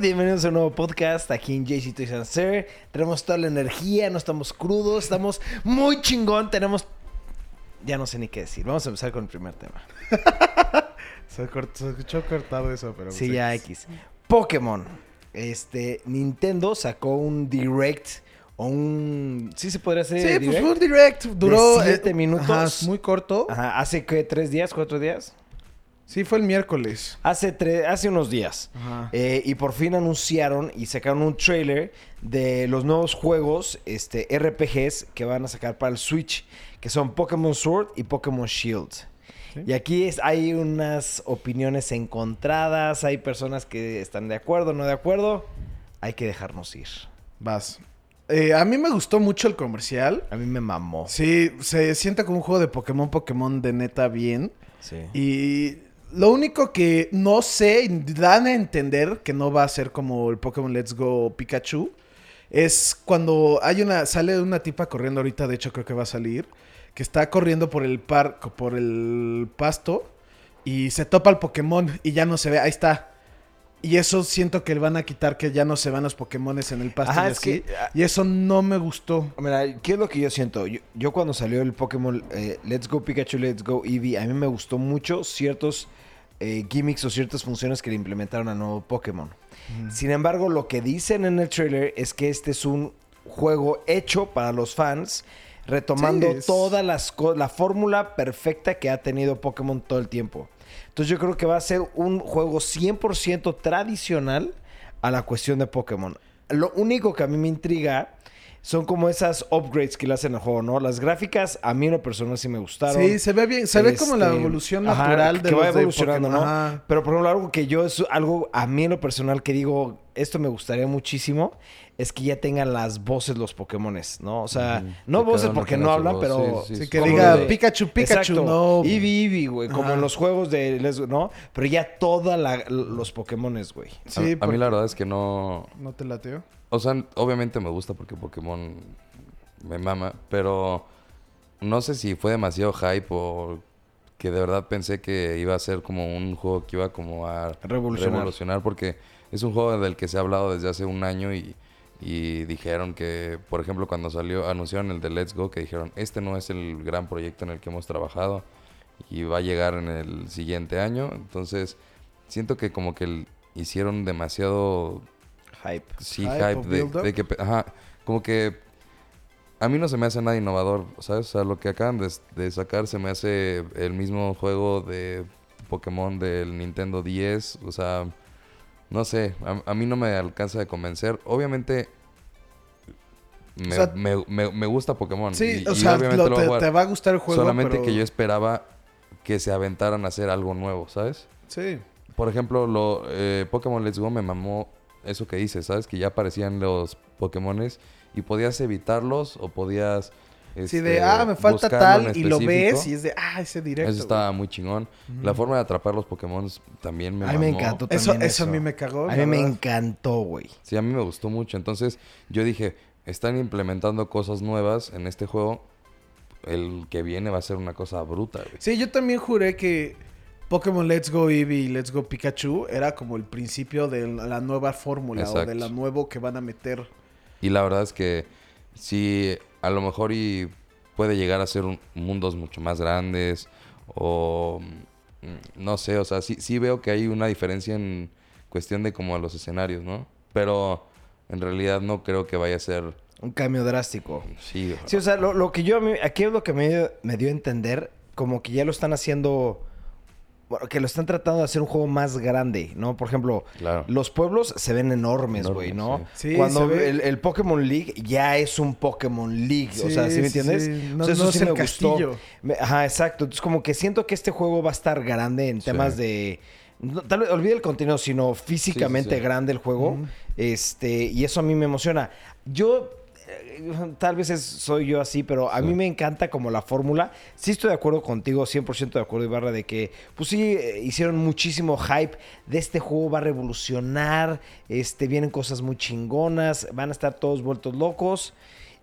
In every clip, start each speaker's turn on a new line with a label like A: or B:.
A: Bienvenidos a un nuevo podcast aquí en JC Toys and Sir. Tenemos toda la energía, no estamos crudos, estamos muy chingón. Tenemos. Ya no sé ni qué decir. Vamos a empezar con el primer tema.
B: Se, cort- se escuchó cortado eso, pero...
A: Sí,
B: pues,
A: ya X. Pokémon. Este, Nintendo sacó un direct o un. Sí, se podría hacer.
B: Sí, pues fue un direct. Duró...
A: siete
B: eh,
A: minutos.
B: ajá, muy corto.
A: Ajá, hace que tres días, cuatro días.
B: Sí, fue el miércoles.
A: Hace, tre- hace unos días.
B: Ajá.
A: Eh, y por fin anunciaron y sacaron un trailer de los nuevos juegos este, RPGs que van a sacar para el Switch, que son Pokémon Sword y Pokémon Shield.
B: Sí.
A: Y aquí es- hay unas opiniones encontradas, hay personas que están de acuerdo, no de acuerdo. Hay que dejarnos ir.
B: Vas. Eh, a mí me gustó mucho el comercial.
A: A mí me mamó.
B: Sí, se siente como un juego de Pokémon, Pokémon de neta bien.
A: Sí.
B: Y lo único que no sé, dan a entender que no va a ser como el Pokémon Let's Go Pikachu, es cuando hay una, sale una tipa corriendo ahorita, de hecho creo que va a salir, que está corriendo por el parque, por el pasto, y se topa el Pokémon y ya no se ve, ahí está. Y eso siento que le van a quitar que ya no se van los Pokémones en el pasto
A: Ajá,
B: y
A: es
B: así.
A: que- ah,
B: Y eso no me gustó.
A: Mira, ¿qué es lo que yo siento? Yo, yo cuando salió el Pokémon eh, Let's Go Pikachu, Let's Go Eevee, a mí me gustó mucho ciertos eh, gimmicks o ciertas funciones que le implementaron al nuevo Pokémon. Sin embargo, lo que dicen en el trailer es que este es un juego hecho para los fans, retomando
B: Sí,
A: toda las la fórmula perfecta que ha tenido Pokémon todo el tiempo. Entonces yo creo que va a ser un juego 100% tradicional a la cuestión de Pokémon. Lo único que a mí me intriga son como esas upgrades que le hacen al juego, ¿no? Las gráficas a mí en lo personal sí me gustaron.
B: Sí, se ve bien, se ve como la
A: Este,
B: evolución
A: ajá,
B: natural de
A: que va
B: los de
A: evolucionando,
B: Pokémon.
A: ¿no?
B: Ajá.
A: Pero por ejemplo, algo que yo es algo a mí en lo personal que digo, esto me gustaría muchísimo, es que ya tengan las voces los Pokémones, ¿no? O sea, no voces porque no hablan,
C: voz,
A: pero
C: sí, sí,
B: Sí,
C: sí.
B: que diga
A: de-
B: Pikachu, Pikachu,
A: Exacto.
B: no.
A: Eevee, Eevee, güey, como
B: Ajá.
A: en los juegos de Les- ¿no? Pero ya todos los Pokémones, güey.
B: Sí,
C: a, a mí
B: porque-
C: la verdad es que no...
B: ¿No te lateo?
C: O sea, obviamente me gusta porque Pokémon me mama, pero no sé si fue demasiado hype o que de verdad pensé que iba a ser como un juego que iba como a
A: Revolucionar.
C: revolucionar porque es un juego del que se ha hablado desde hace un año y, y dijeron que, por ejemplo, cuando salió, anunciaron el de Let's Go, que dijeron, este no es el gran proyecto en el que hemos trabajado y va a llegar en el siguiente año. Entonces, siento que como que hicieron demasiado
A: Hype.
C: Sí,
B: Hype
C: de, que, ajá, como que a mí no se me hace nada innovador, ¿sabes? O sea, lo que acaban de, de sacar se me hace el mismo juego de Pokémon del Nintendo 10, o sea, no sé, a, a mí no me alcanza de convencer. Obviamente me,
B: O sea,
C: me- me- me gusta Pokémon.
B: Sí,
C: y-
B: o
C: y
B: sea,
C: obviamente
B: lo-
C: lo
B: te, va a gustar el juego,
C: Solamente
B: pero-
C: que yo esperaba que se aventaran a hacer algo nuevo, ¿sabes?
B: Sí.
C: Por ejemplo, lo, eh, Pokémon Let's Go me mamó eso que dices, ¿sabes? Que ya aparecían los Pokémones y podías evitarlos o podías...
B: Sí,
C: este,
B: de, ah, me falta tal, y lo ves, y es de, ah, ese directo.
C: Eso estaba muy chingón. La forma de atrapar los Pokémon también me
A: A mí me encantó
B: Eso,
A: también
B: eso a mí me cagó.
A: A mí me
B: verdad.
A: encantó, güey.
C: Sí, a mí me gustó mucho. Entonces, yo dije, están implementando cosas nuevas en este juego. El que viene va a ser una cosa bruta, güey.
B: Sí, yo también juré que Pokémon Let's Go Eevee y Let's Go Pikachu era como el principio de la nueva fórmula o de la nuevo que van a meter.
C: Y la verdad es que sí, a lo mejor y puede llegar a ser un- mundos mucho más grandes o mm, no sé, o sea, sí, sí veo que hay una diferencia en cuestión de como los escenarios, ¿no? Pero en realidad no creo que vaya a ser,
A: Un cambio drástico.
C: sí,
A: Sí, o sea, lo, lo que yo, a mí- aquí es lo que me, me dio a entender, como que ya lo están haciendo, bueno, que lo están tratando de hacer un juego más grande, ¿no? Por ejemplo,
C: claro.
A: los pueblos se ven enormes, güey, ¿no?
B: sí. Sí,
A: Cuando
B: se ve-
A: el, el Pokémon League ya es un Pokémon League, o sea, ¿sí me entiendes?
B: sí. No,
A: O sea, eso
B: no
A: sí
B: es el
A: me gustó.
B: castillo.
A: Ajá, exacto. Entonces, como que siento que este juego va a estar grande en
C: Sí.
A: temas de... no, tal vez olvide el contenido, sino físicamente
C: Sí, sí, sí.
A: grande el juego. Este, y eso a mí me emociona. Yo, tal vez es- soy yo así, pero a
C: Sí.
A: mí me encanta como la fórmula. Sí estoy de acuerdo contigo, 100% de acuerdo, Ibarra, de que, pues sí, eh, hicieron muchísimo hype de este juego, va a revolucionar, este, vienen cosas muy chingonas, van a estar todos vueltos locos.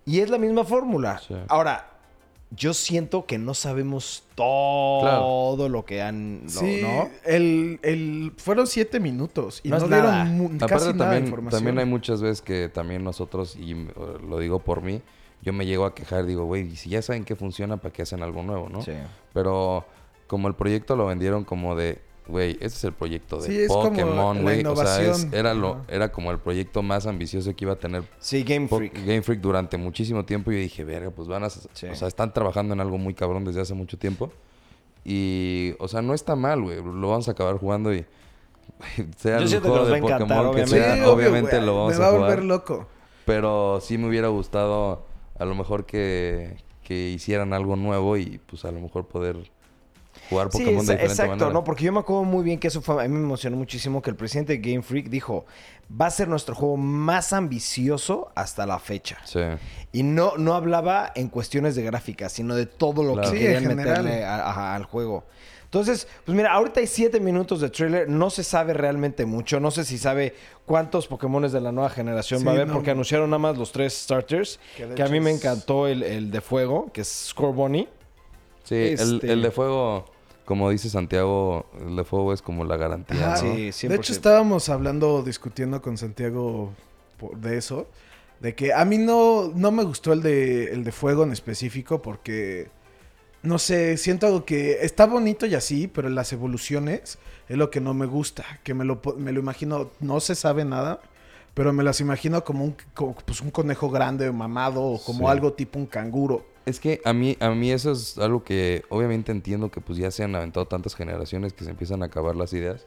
A: Y es la misma fórmula.
C: Sí.
A: Ahora, yo siento que no sabemos todo lo que han... lo-
B: Sí,
A: ¿no?
B: el, el, fueron siete minutos y
A: No
B: dieron
A: nada.
B: mu-
C: Aparte
B: casi nada de
C: también,
B: información.
C: también hay muchas veces que también nosotros, y eh, lo digo por mí, yo me llego a quejar, digo, güey, y si ya saben que funciona, ¿para qué hacen algo nuevo, no?
A: Sí.
C: Pero como el proyecto lo vendieron como de, güey, este es el proyecto de
B: Sí, es como
C: Pokémon, güey. O sea, es- era, lo, era como el proyecto más ambicioso que iba a tener
A: Sí, Game Freak.
C: Game Freak durante muchísimo tiempo. Y yo dije, verga, pues van a...
A: Sí.
C: O sea, están trabajando en algo muy cabrón desde hace mucho tiempo. Y, o sea, no está mal, güey. Lo vamos a acabar jugando y... Sea
A: Yo
C: el juego de
A: a encantar,
C: Pokémon que
A: obviamente.
C: sea, obviamente lo vamos
B: Me va
C: a
B: a
C: jugar.
B: volver loco.
C: Pero sí me hubiera gustado a lo mejor que, que hicieran algo nuevo y pues a lo mejor poder jugar
A: Sí,
C: Pokémon de
A: exa-
C: diferente
A: exacto,
C: manera.
A: ¿no? Porque yo me acuerdo muy bien que eso fue, a mí me emocionó muchísimo que el presidente de Game Freak dijo, va a ser nuestro juego más ambicioso hasta la fecha.
C: Sí.
A: Y no, no hablaba en cuestiones de gráfica, sino de todo lo
C: Claro.
A: que
B: Sí,
A: querían meterle a- a- al juego. Entonces, pues mira, ahorita hay siete minutos de trailer, no se sabe realmente mucho, no sé si sabe cuántos Pokémones de la nueva generación
B: Sí,
A: va a haber,
B: no.
A: porque anunciaron nada más los tres starters,
B: Que de
A: a mí me encantó el, el de fuego, que es Scorbunny.
C: Sí, el,
A: Este-
C: el de fuego, como dice Santiago, el de fuego es como la garantía,
B: Ajá.
C: ¿no?
A: Sí,
B: De
A: 100%.
B: hecho, estábamos hablando, discutiendo con Santiago por- de eso. De que a mí no, no me gustó el de, el de fuego en específico porque, no sé, siento que está bonito y así, pero las evoluciones es lo que no me gusta. Que me lo, me lo imagino, no se sabe nada, pero me las imagino como un, como, pues, un conejo grande mamado o como
C: Sí.
B: algo tipo un canguro.
C: Es que a mí, a mí eso es algo que obviamente entiendo que pues ya se han aventado tantas generaciones que se empiezan a acabar las ideas.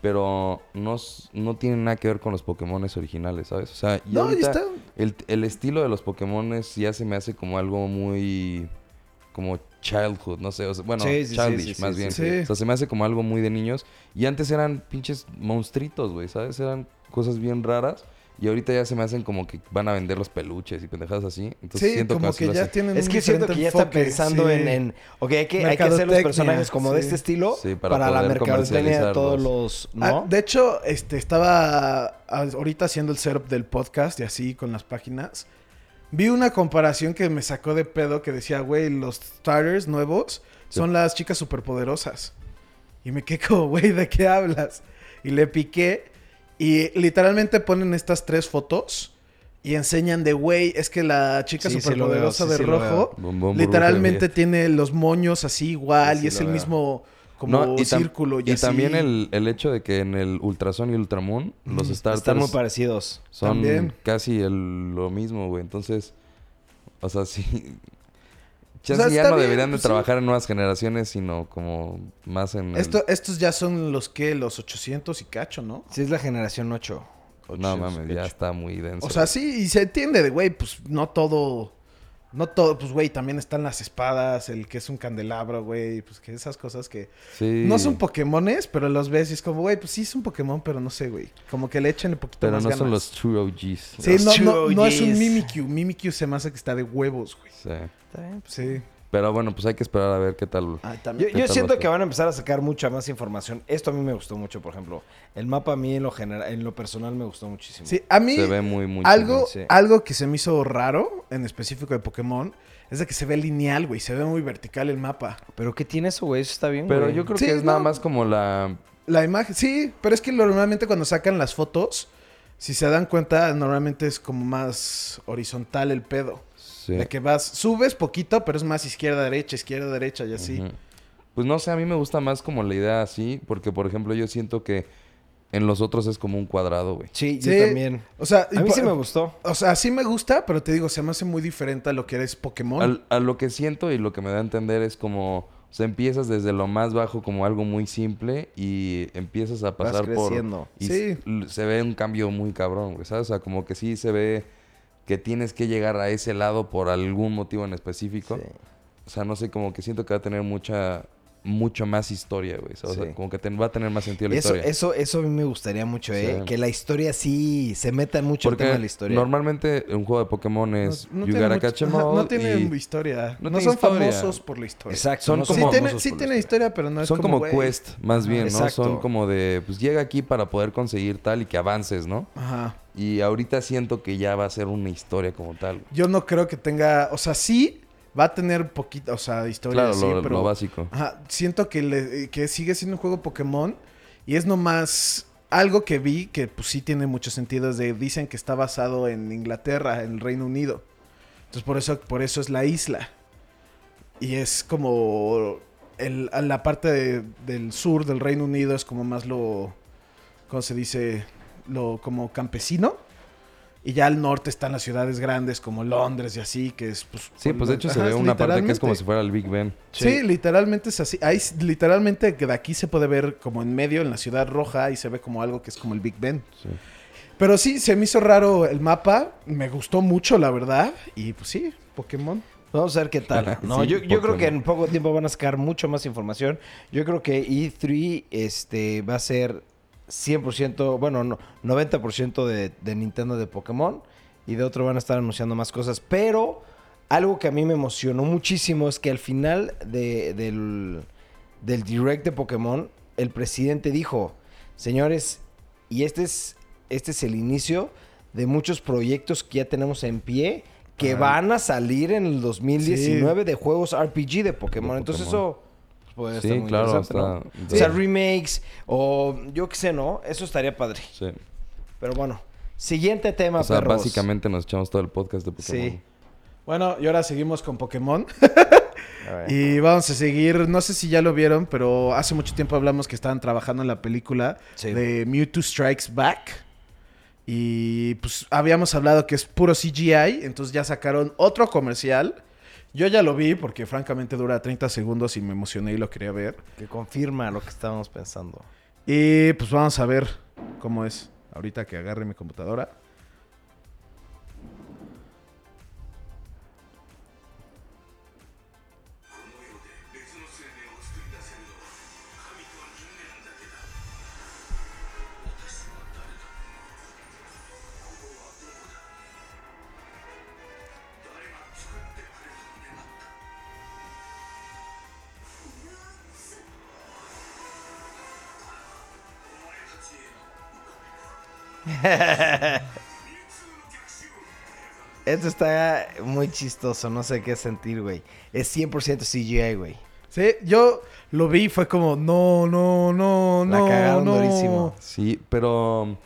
C: Pero no, no tiene nada que ver con los Pokémones originales, ¿sabes? O sea,
B: No,
C: ahorita
B: está...
C: el, el estilo de los Pokémones ya se me hace como algo muy... Como childhood, no sé. o sea, bueno,
A: Sí, sí, sí,
C: childish,
A: sí,
C: más bien. O sea, se me hace como algo muy de niños. Y antes eran pinches monstruitos, güey, ¿sabes? Eran cosas bien raras. Y ahorita ya se me hacen como que van a vender los peluches y pendejadas así. Entonces
B: Sí,
C: siento
B: como que ya tienen
A: Es que siento que ya está pensando
B: sí.
A: en, en, ok, hay que, hay que hacer los personajes como de este estilo
C: Sí, para
A: para, la mercadotecnia de todos los,
B: Ah,
A: ¿no?
B: de hecho, este, estaba ahorita haciendo el setup del podcast y así con las páginas. Vi una comparación que me sacó de pedo que decía, güey, los starters nuevos
C: Sí.
B: son las chicas superpoderosas. Y me quedé como, güey, ¿de qué hablas? Y le piqué y literalmente ponen estas tres fotos y enseñan de, güey, es que la chica
A: Sí, sí lo veo,
B: superpoderosa
A: sí,
B: de
A: sí
B: rojo literalmente tiene los moños así igual
A: Sí, sí
B: y es el
A: veo.
B: mismo como
C: No, y
B: círculo y,
C: Y
B: así.
C: también el, el hecho de que en el Ultrason y Ultramoon los
B: Mm,
C: starters
A: Están muy parecidos.
C: son
B: También.
C: casi el- lo mismo, güey. Entonces, o sea, sí.
B: O
C: Chance
B: sea,
C: ya no
B: bien,
C: deberían de
B: pues sí.
C: trabajar en nuevas generaciones, sino como más en. el-
B: Esto, estos ya son los que, los 800 y cacho, ¿no?
A: Sí, es la generación 8.
C: No mames, ya está muy denso.
B: O sea, sí, y se entiende de, güey, pues no todo, no todo, pues, güey, también están las espadas, el que es un candelabro, güey, pues que esas cosas que
C: Sí.
B: no son Pokémones, pero los ves y es como, güey, pues sí es un Pokémon, pero no sé, güey. Como que le echen un poquito
C: Pero
B: más
C: no son
B: ganas.
C: los true OGs.
B: Sí,
A: Los
B: no,
A: true
B: no, no es un. Mimikyu. Mimikyu se me hace que está de huevos, güey.
C: Sí.
A: Está bien. pues.
B: Sí.
C: Pero bueno, pues hay que esperar a ver qué tal.
B: Ah,
A: Yo,
B: también.
A: yo
C: tal
A: siento que van a empezar a sacar mucha más información. Esto a mí me gustó mucho, por ejemplo. El mapa a mí en lo general, en lo personal me gustó muchísimo.
B: Sí, a mí
C: Se ve muy, muy
B: algo,
A: sí.
B: algo que se me hizo raro, en específico de Pokémon, es de que se ve lineal, güey. Se ve muy vertical el mapa.
A: Pero ¿qué tiene eso, güey? Eso está bien,
C: Pero
A: güey.
C: yo creo
B: Sí,
C: que es nada más como la.
B: La imagen, sí, pero es que normalmente cuando sacan las fotos, si se dan cuenta, normalmente es como más horizontal el pedo.
C: Sí.
B: De que vas, subes poquito, pero es más izquierda, derecha, izquierda, derecha y así.
C: Pues no sé, a mí me gusta más como la idea así, porque por ejemplo yo siento que en los otros es como un cuadrado, güey.
A: Sí, yo también.
B: O sea,
A: A mí sí me gustó.
B: O sea, sí me gusta, pero te digo, se me hace muy diferente a lo que eres Pokémon.
C: Al- a lo que siento y lo que me da a entender es como, o sea, empiezas desde lo más bajo como algo muy simple y empiezas a
A: Vas
C: pasar por...
A: creciendo.
C: Y
B: Sí.
C: se ve un cambio muy cabrón, güey, ¿sabes? O sea, como que sí se ve que tienes que llegar a ese lado por algún motivo en específico.
A: Sí.
C: O sea, no sé, como que siento que va a tener mucha, mucho más historia, güey. O sea,
A: Sí.
C: como que te- va a tener más sentido la
A: Eso,
C: historia.
A: eso, eso a mí me gustaría mucho, ¿eh?
C: Sí.
A: Que la historia sí se meta mucho
C: Porque
A: el tema de la historia.
C: normalmente un juego de Pokémon es
B: no, no
C: You gotta catch 'em all
B: no tienen
C: y
B: historia.
C: no
B: No,
C: tiene
B: son
C: historia.
B: famosos por la historia.
A: Exacto.
C: Son
A: no
C: como-
B: sí
A: famosos
B: tiene, sí historia, pero no es
C: son como, quest, más bien, ¿no?
A: Exacto.
C: Son como de, pues llega aquí para poder conseguir tal y que avances, ¿no?
B: Ajá.
C: Y ahorita siento que ya va a ser una historia como tal.
B: Yo no creo que tenga, o sea, sí, Va a tener poquita, o sea, historia
C: Claro,
B: así,
C: lo,
B: pero...
C: lo básico.
B: Ajá, siento que, le- que sigue siendo un juego Pokémon y es nomás algo que vi que pues sí tiene mucho sentido. Es de, dicen que está basado en Inglaterra, en el Reino Unido. Entonces por eso, por eso es la isla. Y es como el- la parte de- del sur del Reino Unido es como más lo, ¿cómo se dice? Lo como campesino. Y ya al norte están las ciudades grandes como Londres y así, que es pues...
C: Sí, pues de hecho se ve una parte que es como si fuera el Big Ben.
B: Sí. literalmente es así. Ahí literalmente que de aquí se puede ver como en medio, en la ciudad roja, y se ve como algo que es como el Big Ben.
C: Sí.
B: Pero sí, se me hizo raro el mapa. Me gustó mucho, la verdad. Y pues sí, Pokémon.
A: Vamos a ver qué tal. No,
C: Sí,
A: yo, yo creo que en poco tiempo van a sacar mucho más información. Yo creo que E3 este, va a ser 100%, bueno, no, 90% de, de Nintendo de Pokémon. Y de otro van a estar anunciando más cosas. Pero algo que a mí me emocionó muchísimo es que al final de- del, del Direct de Pokémon, el presidente dijo, señores, y este es, este es el inicio de muchos proyectos que ya tenemos en pie que van a salir en el 2019 de juegos RPG de Pokémon.
C: De
A: Entonces
C: Pokémon.
A: eso puede
C: Sí,
A: estar muy
C: claro,
A: interesante, ¿no?
C: está-
A: O sea, remakes o yo qué sé, ¿no? Eso estaría padre.
C: Sí.
A: Pero bueno, siguiente tema,
C: O sea,
A: perros.
C: básicamente nos echamos todo el podcast de Pokémon.
A: Sí.
B: Bueno, y ahora seguimos con Pokémon. Y vamos a seguir, no sé si ya lo vieron, pero hace mucho tiempo hablamos que estaban trabajando en la película
A: Sí.
B: de Mewtwo Strikes Back. Y pues habíamos hablado que es puro CGI, entonces ya sacaron otro comercial. Yo ya lo vi porque francamente dura 30 segundos y me emocioné y lo quería ver.
A: Que confirma lo que estábamos pensando.
B: Y pues vamos a ver cómo es. Ahorita que agarre mi computadora.
A: Esto está muy chistoso, no sé qué sentir, güey. Es 100% CGI, güey.
B: Sí, yo lo vi y fue como, no, no, no,
A: La
B: no,
A: cagaron
B: no.
A: durísimo.
C: Sí, pero...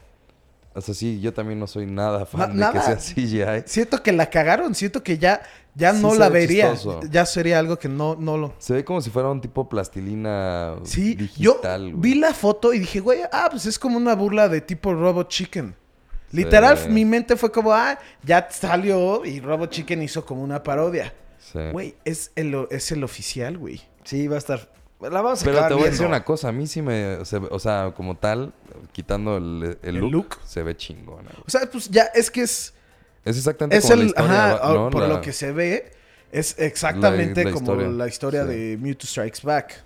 C: O sea, sí, yo también no soy nada fan
B: Na-
C: de
B: nada.
C: que sea CGI.
B: Siento que la cagaron, siento que ya, ya
C: Sí
B: no la
C: ve
B: vería.
C: chistoso.
B: Ya sería algo que no, no lo.
C: Se ve como si fuera un tipo plastilina
B: Sí, yo
C: güey.
B: vi la foto y dije, güey, ah, pues es como una burla de tipo Robot Chicken. Literal,
C: Sí.
B: mi mente fue como, ah, ya salió y Robot Chicken hizo como una parodia.
C: Sí.
B: Güey, es el, es el oficial, güey.
A: Sí, va a estar. La vamos a
C: Pero te voy a decir una cosa. A mí sí me... o sea, como tal, quitando el, el
B: El
C: look,
B: look.
C: se ve chingona. güey.
B: O sea, pues ya es que es,
C: Es exactamente
B: es
C: como la
B: el,
C: historia,
B: ajá,
C: ¿no?
B: por
C: La-
B: lo que se ve, es exactamente
C: La- la
B: como
C: historia.
B: la historia
C: Sí.
B: de Mewtwo Strikes Back.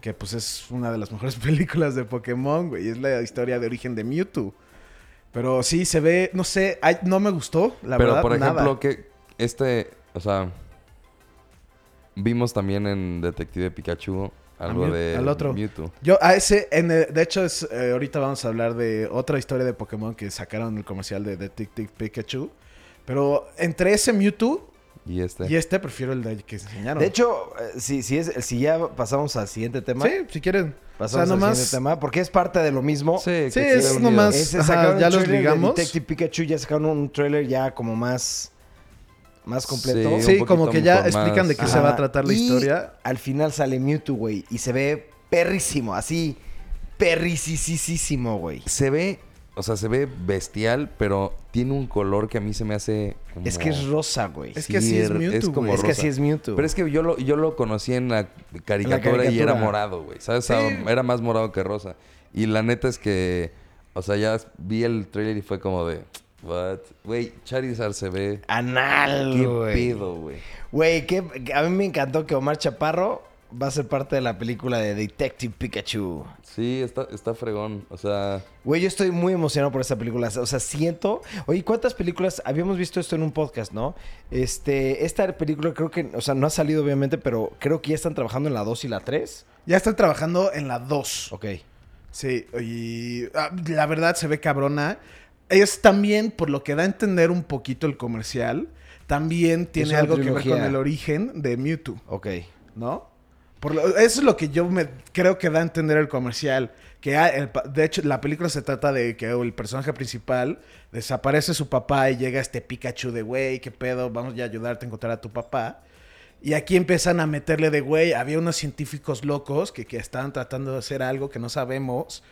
B: Que pues es una de las mejores películas de Pokémon, güey. Es la historia de origen de Mewtwo. Pero sí, se ve, no sé, no me gustó, la
C: Pero,
B: verdad,
C: por ejemplo,
B: nada.
C: que este... O sea... Vimos también en Detective Pikachu algo
B: Mew-
C: de
B: al otro.
C: Mewtwo.
B: Yo, a ese, en el- de hecho, es, eh, ahorita vamos a hablar de otra historia de Pokémon que sacaron en el comercial de Detective Pikachu. Pero entre ese Mewtwo
C: Y este.
B: y este, prefiero el de que enseñaron.
A: De hecho, eh, si, si, es, si ya pasamos al siguiente tema.
B: sí, si quieren.
A: Pasamos
B: o sea,
A: al siguiente tema. Porque es parte de lo mismo.
C: Sí,
B: Sí, es nomás-
A: Ese
B: Ajá, ya los
A: de
B: ligamos.
A: Detective Pikachu ya sacaron un trailer ya como más más completo.
B: Sí, como que ya explican
C: más-
B: de qué se va a tratar la
A: Y
B: historia.
A: Al final sale Mewtwo, güey, y se ve perrísimo, así perricisísimo, güey.
C: Se ve, o sea, se ve bestial, pero tiene un color que a mí se me hace. como-
A: Es que es rosa, güey.
B: Es que así es Mewtwo,
C: como.
A: Es que así es Mewtwo.
C: Pero es que yo lo, yo lo conocí en la caricatura, y
A: caricatura.
C: era morado, güey. ¿Sabes?
B: Sí.
C: Era más morado que rosa. Y la neta es que, o sea, ya vi el trailer y fue como de, what? Güey, Charizard se ve.
A: Anal,
C: ¿Qué pedo, güey?
A: Güey, a mí me encantó que Omar Chaparro va a ser parte de la película de Detective Pikachu.
C: Sí, está, está fregón. O sea,
A: Güey, yo estoy muy emocionado por esta película. O sea, siento. Oye, ¿cuántas películas? Habíamos visto esto en un podcast, ¿no? Este, esta película creo que, o sea, no ha salido obviamente, pero creo que ya están trabajando en la 2 y la 3.
B: Ya están trabajando en la 2.
A: Ok.
B: Sí, y ah, la verdad se ve cabrona. Es también, por lo que da a entender un poquito el comercial, también tiene algo que ver con el origen de Mewtwo,
A: Ok.
B: ¿no? Por lo- eso es lo que yo me creo que da a entender el comercial. Que el de hecho, la película se trata de que el personaje principal desaparece su papá y llega este Pikachu de, güey, qué pedo, vamos ya a ayudarte a encontrar a tu papá. Y aquí empiezan a meterle de, güey, había unos científicos locos que, que estaban tratando de hacer algo que no sabemos.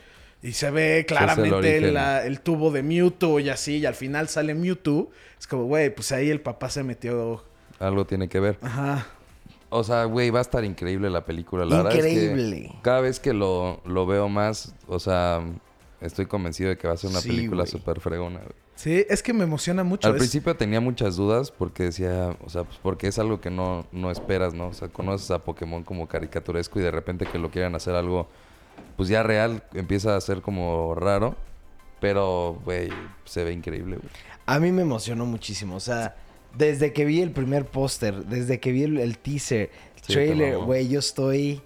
B: Y se ve claramente la- el tubo de Mewtwo y así, y al final sale Mewtwo. Es como, güey, pues ahí el papá se metió.
C: Algo tiene que ver.
B: Ajá.
C: O sea, güey, va a estar increíble la película. La verdad es que
A: Increíble.
C: cada vez que lo, lo veo más, o sea, estoy convencido de que va a ser una
A: Sí,
C: película súper fregona. güey.
B: Sí, es que me emociona mucho.
C: Al
B: es-
C: principio tenía muchas dudas porque decía, o sea, pues porque es algo que no, no esperas, ¿no? O sea, conoces a Pokémon como caricaturesco y de repente que lo quieran hacer algo, pues ya real, empieza a ser como raro. Pero, güey, se ve increíble, güey.
A: A mí me emocionó muchísimo. O sea, desde que vi el primer póster, desde que vi el, el teaser, el
C: Sí,
A: trailer, güey, yo estoy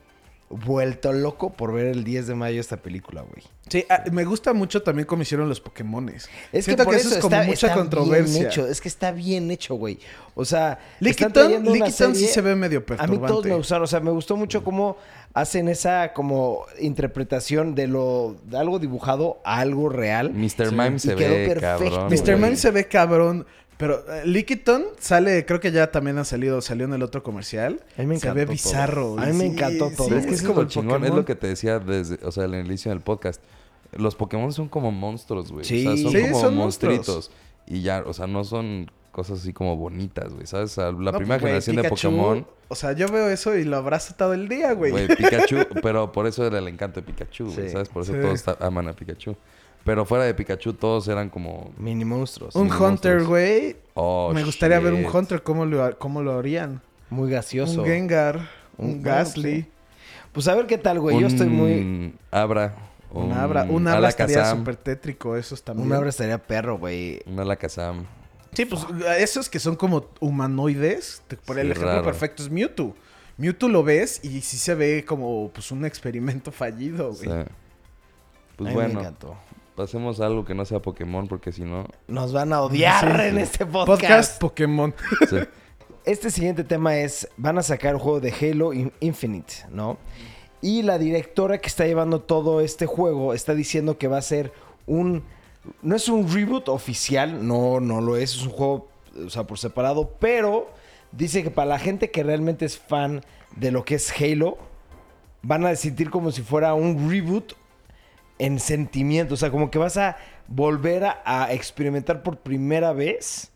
A: vuelto loco por ver el 10 de mayo esta película, güey.
B: Sí, ah, me gusta mucho también cómo hicieron los Pokémones.
A: Es
B: Siento
A: que por
B: eso, es como
A: está-
B: mucha
A: está
B: controversia.
A: Bien hecho. Es que está bien hecho, güey. O sea,
B: Lickitung, Lickitung sí
A: serie-
B: se ve medio
A: A
B: perturbante.
A: mí todos me gustaron, o sea, me gustó mucho cómo hacen esa como interpretación de lo de algo dibujado a algo real.
C: Mr.
A: Sí.
C: Mime
A: Y
C: se
A: quedó
C: ve
A: perfecto,
C: cabrón.
B: Mr. Mime se ve cabrón. Pero Lickitung sale, creo que ya también ha salido, salió en el otro comercial.
A: A mí me
B: se
A: encantó
B: ve
A: todo.
B: bizarro.
A: A mí me
B: Sí,
A: encantó todo.
C: Es que
B: es como
C: es chingón, es
B: Pokémon.
C: lo que te decía desde, o sea, al inicio del podcast. Los Pokémon son como monstruos, güey.
A: Sí.
C: O sea, son
B: Sí,
C: como
B: son
C: monstruitos.
B: monstruos.
C: Y ya, o sea, no son cosas así como bonitas, güey. ¿Sabes? O sea, la
B: No,
C: primera generación de Pokémon,
B: O sea, yo veo eso y lo abrazo todo el día, güey.
C: güey, Pikachu, pero por eso era el encanto de Pikachu, güey.
A: Sí.
C: ¿Sabes? Por eso
B: Sí.
C: todos aman a Pikachu. Pero fuera de Pikachu, todos eran como.
A: Mini monstruos.
B: un Hunter, güey.
C: Oh,
B: me gustaría ver un. Hunter, ¿cómo lo, cómo lo harían?
A: Muy gaseoso.
B: Un Gengar, un,
A: Un-
B: Gastly.
A: sí. Pues a ver qué tal, güey. Yo estoy muy.
C: Un Abra.
B: Un Abra. Un Abra estaría súper tétrico, esos también.
A: Un abra estaría perro, güey.
C: Un Alakazam.
B: Sí, pues esos que son como humanoides. Por el
C: Sí,
B: ejemplo
C: raro.
B: perfecto es Mewtwo. Mewtwo lo ves y sí se ve como pues un experimento fallido, güey.
C: pues
A: mí
C: bueno.
A: me encantó.
C: Pasemos a algo que no sea Pokémon, porque si no.
A: Nos van a odiar
B: Sí.
A: en este podcast.
B: Podcast Pokémon.
C: sí.
A: Este siguiente tema es, van a sacar un juego de Halo In- Infinite, ¿no? Y la directora que está llevando todo este juego está diciendo que va a ser un... No es un reboot oficial, no, no lo es, es un juego, o sea, por separado, pero dice que para la gente que realmente es fan de lo que es Halo, van a sentir como si fuera un reboot en sentimiento, o sea, como que vas a volver a, a experimentar por primera vez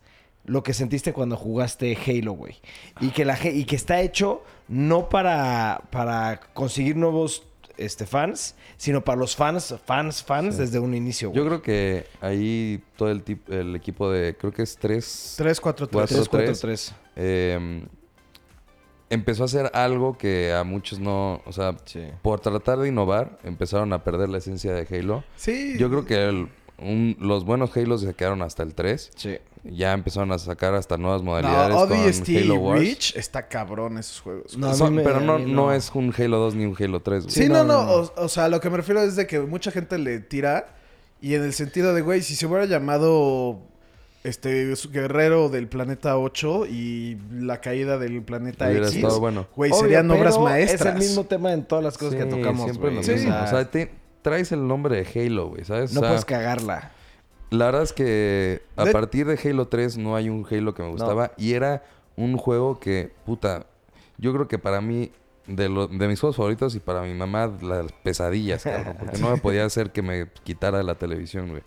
A: lo que sentiste cuando jugaste Halo, güey. Y que la y que está hecho no para, para conseguir nuevos este, fans, sino para los fans, fans, fans
C: Sí.
A: desde un inicio, güey.
C: Yo creo que ahí todo el, tip- el equipo de. Creo que es 3.
B: 3, 4, 3.
A: 3, 4,
C: 3.
A: 3.
C: eh, empezó a hacer algo que a muchos no. O sea,
A: Sí.
C: por tratar de innovar, empezaron a perder la esencia de Halo.
B: Sí.
C: Yo creo que el- un- los buenos Halos se quedaron hasta el 3.
A: Sí.
C: Ya empezaron a sacar hasta nuevas
B: No,
C: modalidades con
B: ODST
C: Halo Wars.
B: Reach está cabrón esos juegos.
A: No,
C: Son-
A: me-
C: pero no, no
A: no.
C: es un Halo 2 ni un Halo 3. güey.
B: Sí,
A: Sí,
B: no,
A: no,
B: no.
A: no,
B: O, o sea, lo que me refiero es de que mucha gente le tira. Y en el sentido de, güey, si se hubiera llamado este su guerrero del planeta 8 y la caída del planeta
C: Hubiera
B: X,
C: estado bueno.
B: güey,
A: Obvio,
B: serían obras maestras.
A: Es el mismo tema en todas las cosas que tocamos,
C: siempre
A: güey.
C: lo
B: Sí.
C: mismo.
A: O
C: O
A: sea,
C: te- traes el nombre de Halo, güey, ¿sabes?
A: no
C: O sea,
A: puedes cagarla.
C: La verdad es que a
B: De-
C: partir de Halo 3 no hay un Halo que me gustaba. Y era un juego que, puta, yo creo que para mí, de, lo- de mis juegos favoritos y para mi mamá, las pesadillas, cabrón. Porque no me podía hacer que me quitara la televisión, güey.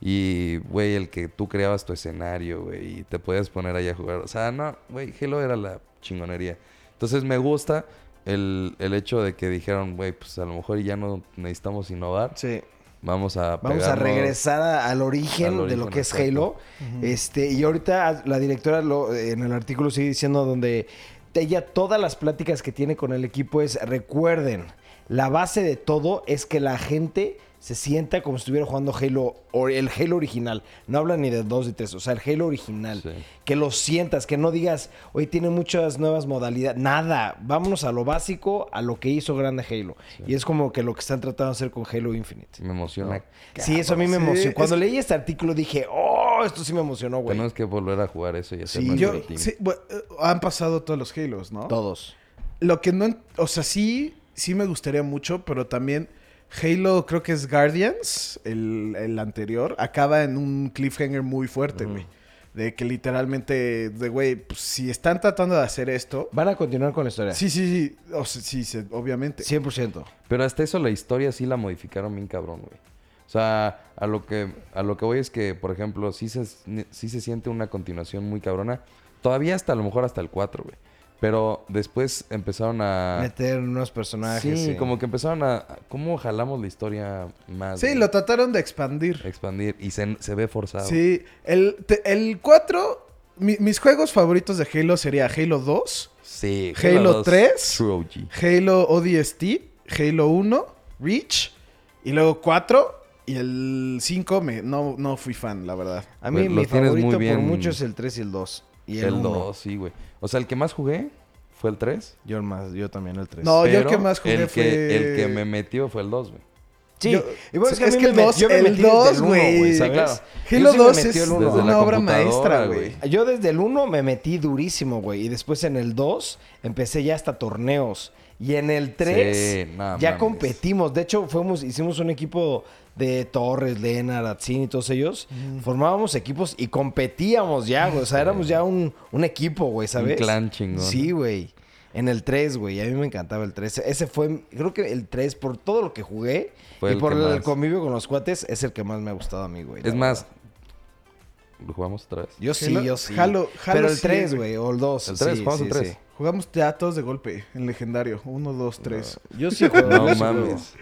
C: Y, güey, el que tú creabas tu escenario, güey, y te podías poner ahí a jugar. O sea, no, güey, Halo era la chingonería. Entonces me gusta el, el hecho de que dijeron, güey, pues a lo mejor ya no necesitamos innovar.
A: Sí.
C: Vamos a
A: Vamos a regresar a- al, origen
C: Al
A: de lo que es
C: exacto.
A: Halo. Este, y ahorita la directora lo- en el artículo sigue diciendo donde ella todas las pláticas que tiene con el equipo es recuerden, la base de todo es que la gente se sienta como si estuviera jugando Halo, o el Halo original. No habla ni de 2 y 3, o sea, el Halo original.
C: Sí.
A: Que lo sientas, que no digas, hoy tiene muchas nuevas modalidades. Nada, vámonos a lo básico, a lo que hizo grande Halo. Y es como que lo que están tratando de hacer con Halo Infinite.
C: Me emociona.
A: Sí, eso a mí me
B: Sí,
A: emocionó. Cuando
B: es-
A: leí este artículo dije, oh, esto sí me emocionó, güey.
C: Tenemos que volver a jugar eso y hacer
A: Sí,
B: Yo, bueno, eh, han pasado todos los Halos, ¿no?
A: Todos.
B: Lo que no, o sea, sí, sí me gustaría mucho, pero también Halo, creo que es Guardians, el, el anterior, acaba en un cliffhanger muy fuerte, güey. De que literalmente, de güey, pues, si están tratando de hacer esto.
A: Van a continuar con la historia.
B: Sí, sí, sí, o sea, sí, sí, obviamente.
A: 100%.
C: Pero hasta eso la historia sí la modificaron bien cabrón, güey. O sea, a lo que a lo que voy es que, por ejemplo, sí se, sí se siente una continuación muy cabrona. Todavía hasta a lo mejor hasta el 4, güey. Pero después empezaron a...
A: Meter unos personajes.
C: Sí, como que empezaron a... ¿Cómo jalamos la historia más?
B: Sí,
C: güey?
B: lo trataron de expandir.
C: Expandir. Y se, se ve forzado.
B: Sí, el, te- el 4, mi- mis juegos favoritos de Halo sería Halo 2,
C: Sí.
B: Halo
C: 2,
B: 3.
C: True OG.
B: Halo ODST, Halo 1, Reach, y luego 4, y el 5 me, no, no fui fan, la verdad.
A: A mí
C: Pues,
A: mi
C: lo tienes muy
A: favorito por
C: bien.
A: mucho es el 3 y el 2. Y el,
C: El
A: 1.
C: 2, sí, güey. O sea, el que más jugué fue el 3.
A: Yo, el más, yo también el 3.
B: No, yo el que más jugué
C: el que,
B: fue-
C: El que me metió fue el 2, güey.
A: Sí,
B: Yo-
A: y bueno,
B: sí, es
A: mí
B: que el
A: met-
B: dos-
A: yo me
B: el
A: metí desde
B: dos,
A: uno,
B: güey.
A: ¿sabes?
C: Sí, claro.
B: Halo
A: Yo sí me
B: 2
A: metí
B: es una obra maestra,
C: güey.
B: güey.
A: Yo desde el 1 me metí durísimo, güey. Y después en el 2 empecé ya hasta torneos. Y en el 3
C: Sí, no
A: ya
C: mames.
A: competimos. De hecho, fuimos, hicimos un equipo de Torres, Lena, Ratzin y todos ellos. Formábamos equipos y competíamos ya, güey. O sea, éramos ya un, un equipo, güey, ¿sabes?
C: clan chingón.
A: Sí, güey. En el 3, güey. A mí me encantaba el 3. Ese fue, creo que el 3, por todo lo que jugué
C: Fue
A: y
C: el
A: por el
C: más-
A: convivio con los cuates, es el que más me ha gustado a mí, güey.
C: Es más,
A: verdad.
C: ¿lo jugamos otra vez?
A: Yo sí,
B: Halo-
A: yo sí.
B: Halo- Halo
A: Pero el
B: sí,
A: 3,
B: güey.
A: o el 2.
C: El 3,
A: sí,
C: jugamos el
A: sí,
C: 3.
A: sí.
B: Jugamos ya todos de golpe, en legendario. 1, 2, 3.
A: Yo sí juego.
C: No mames.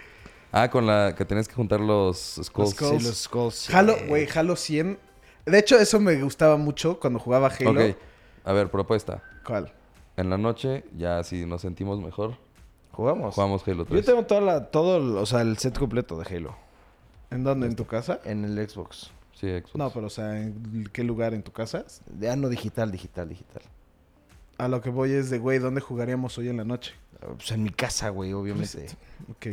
C: Ah, con la que tenías que juntar los skulls.
A: juego. Sí, los Skulls.
B: Halo, güey, Halo 100. De hecho, eso me gustaba mucho cuando jugaba Halo.
C: Ok, a ver, propuesta.
B: ¿Cuál?
C: En la noche, ya si nos sentimos mejor,
A: Jugamos.
C: jugamos Halo 3.
A: Yo tengo toda la, todo, el- o sea, el set completo de Halo.
B: ¿En dónde? ¿En tu casa?
A: En el Xbox.
C: Sí, Xbox.
B: No, pero o sea, ¿en qué lugar? ¿En tu casa?
A: Ya no digital, digital, digital.
B: A lo que voy es de, güey, ¿dónde jugaríamos hoy en la noche?
A: Pues en mi casa, güey, obviamente.
B: Ok.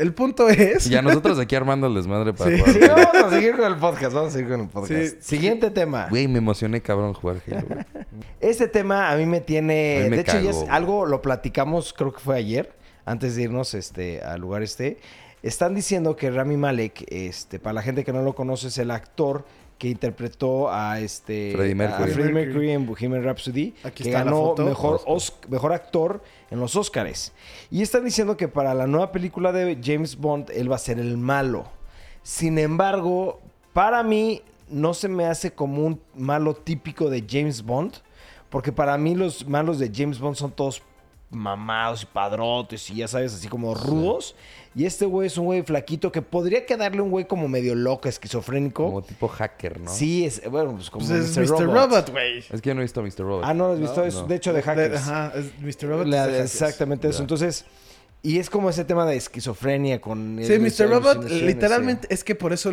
B: El punto es...
C: Ya nosotros aquí armando el desmadre para
B: Sí.
C: jugar.
A: Sí, vamos a seguir con el podcast, vamos a seguir con el podcast.
B: Sí.
A: Siguiente tema.
C: Güey, me emocioné cabrón jugar Halo. güey.
A: Este tema a mí me tiene.
C: A mí me
A: de hecho, ya es algo lo platicamos, creo que fue ayer, antes de irnos este, al lugar este. Están diciendo que Rami Malek, este, para la gente que no lo conoce, es el actor que interpretó a este
C: Freddie
A: a
C: Mercury.
A: Freddie Mercury en Bohemian Rhapsody,
B: Aquí
A: que ganó mejor, mejor actor en los Oscars. Y están diciendo que para la nueva película de James Bond él va a ser el malo. Sin embargo, para mí no se me hace como un malo típico de James Bond, porque para mí los malos de James Bond son todos mamados y padrotes y ya sabes, así como rudos. Y este güey es un güey flaquito que podría quedarle un güey como medio loco, esquizofrénico.
C: Como tipo hacker, ¿no?
A: Sí, es, bueno, pues como
B: Pues es
A: Mr.
B: Mr.
A: Robot.
B: Güey.
C: Es que yo no he visto Mr. Robot.
A: Ah, no lo has visto,
C: No,
A: es
C: no.
A: de hecho de
B: De-
A: hackers.
B: Ajá, es Mr. Robot.
A: La-
B: es de hackers.
A: exactamente eso. Entonces, y es como ese tema de esquizofrenia con...
B: Sí,
A: el-
B: Mr. Robot, literalmente, es que por eso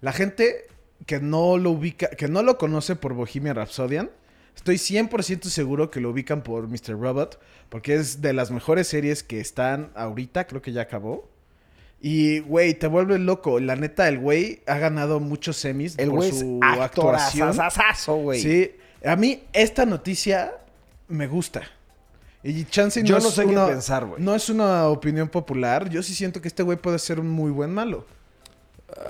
B: la gente que no lo ubica, que no lo conoce por Bohemian Rhapsodian, estoy 100% seguro que lo ubican por Mr. Robot, porque es de las mejores series que están ahorita, creo que ya acabó. Y, güey, te vuelves loco. La neta, el güey ha ganado muchos semis
A: El
B: por
A: güey es
B: su actuación.
A: actorazazazo, güey.
B: Sí, a mí esta noticia me gusta. Y chance
A: Yo
B: no,
A: no
B: es
A: sé qué pensar, güey.
B: No es una opinión popular. Yo sí siento que este güey puede ser un muy buen malo.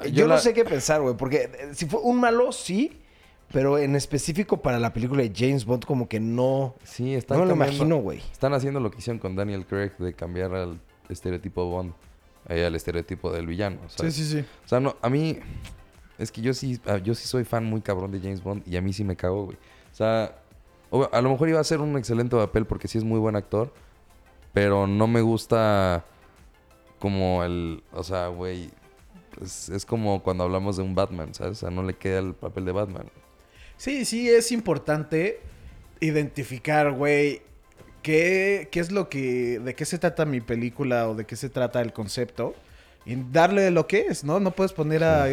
A: Yo,
C: Yo
A: no sé qué pensar, güey, porque eh, si fue un malo, sí, pero en específico para la película de James Bond como que no...
C: Sí, están
A: No me lo
C: cambiando-
A: imagino, güey.
C: Están haciendo lo que hicieron con Daniel Craig de cambiar al estereotipo Bond eh, al estereotipo del villano.
B: Sí,
C: ¿sabes?
B: sí, sí.
C: O sea, no, a mí es que yo sí, ah, yo sí soy fan muy cabrón de James Bond y a mí sí me cago, güey. O sea, a lo mejor iba a ser un excelente papel porque sí es muy buen actor, pero no me gusta como el, o sea, güey, es, es como cuando hablamos de un Batman, ¿sabes? O sea, no le queda el papel de Batman.
B: Sí, sí, es importante identificar, güey, qué, qué es lo que, de qué se trata mi película o de qué se trata el concepto. y darle lo que es, ¿no? No puedes poner a,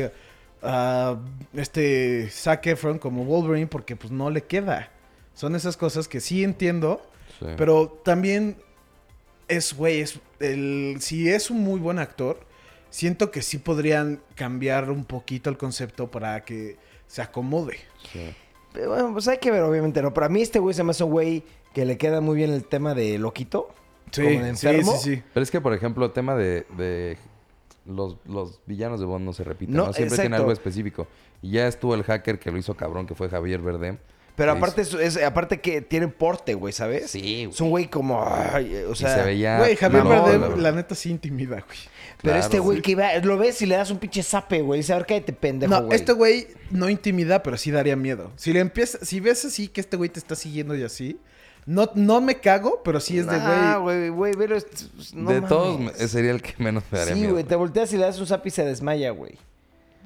B: a este Zac Efron como Wolverine porque pues no le queda. Son esas cosas que sí entiendo,
C: Sí.
B: pero también es, güey, es el, si es un muy buen actor, siento que sí podrían cambiar un poquito el concepto para que se acomode.
C: Sí.
A: Pero bueno, pues hay que ver, obviamente, ¿no? Pero a mí este güey se me hace un güey que le queda muy bien el tema de loquito. como de enfermo.
B: sí, sí.
C: Pero es que, por ejemplo, el tema de, de los, los villanos de Bond no se repiten,
A: No,
C: ¿no? Siempre tiene algo específico. Y ya estuvo el hacker que lo hizo cabrón, que fue Javier Verdem.
A: Pero aparte, es, es- aparte que tiene porte, güey, ¿sabes?
C: Sí,
A: Es un güey como... ay, o
C: y
A: sea...
C: se veía...
B: Güey, Javier
C: No,
B: Bardem,
C: la
B: la, neta sí intimida, güey.
A: Pero
C: Claro,
A: este güey
C: sí.
A: que iba... Lo ves y le das un pinche zape, güey. Dice, a ver, cállate, pendejo,
B: No,
A: güey.
B: este güey no intimida, pero sí daría miedo. Si le empieza, si ves así que este güey te está siguiendo y así, no, no me cago, pero sí es de
A: Ah,
B: güey.
A: güey, güey, pero... es- no
C: de todos,
A: mames.
C: sería el que menos me daría
A: Sí,
C: miedo.
A: güey, te volteas y le das un zap y se desmaya, güey.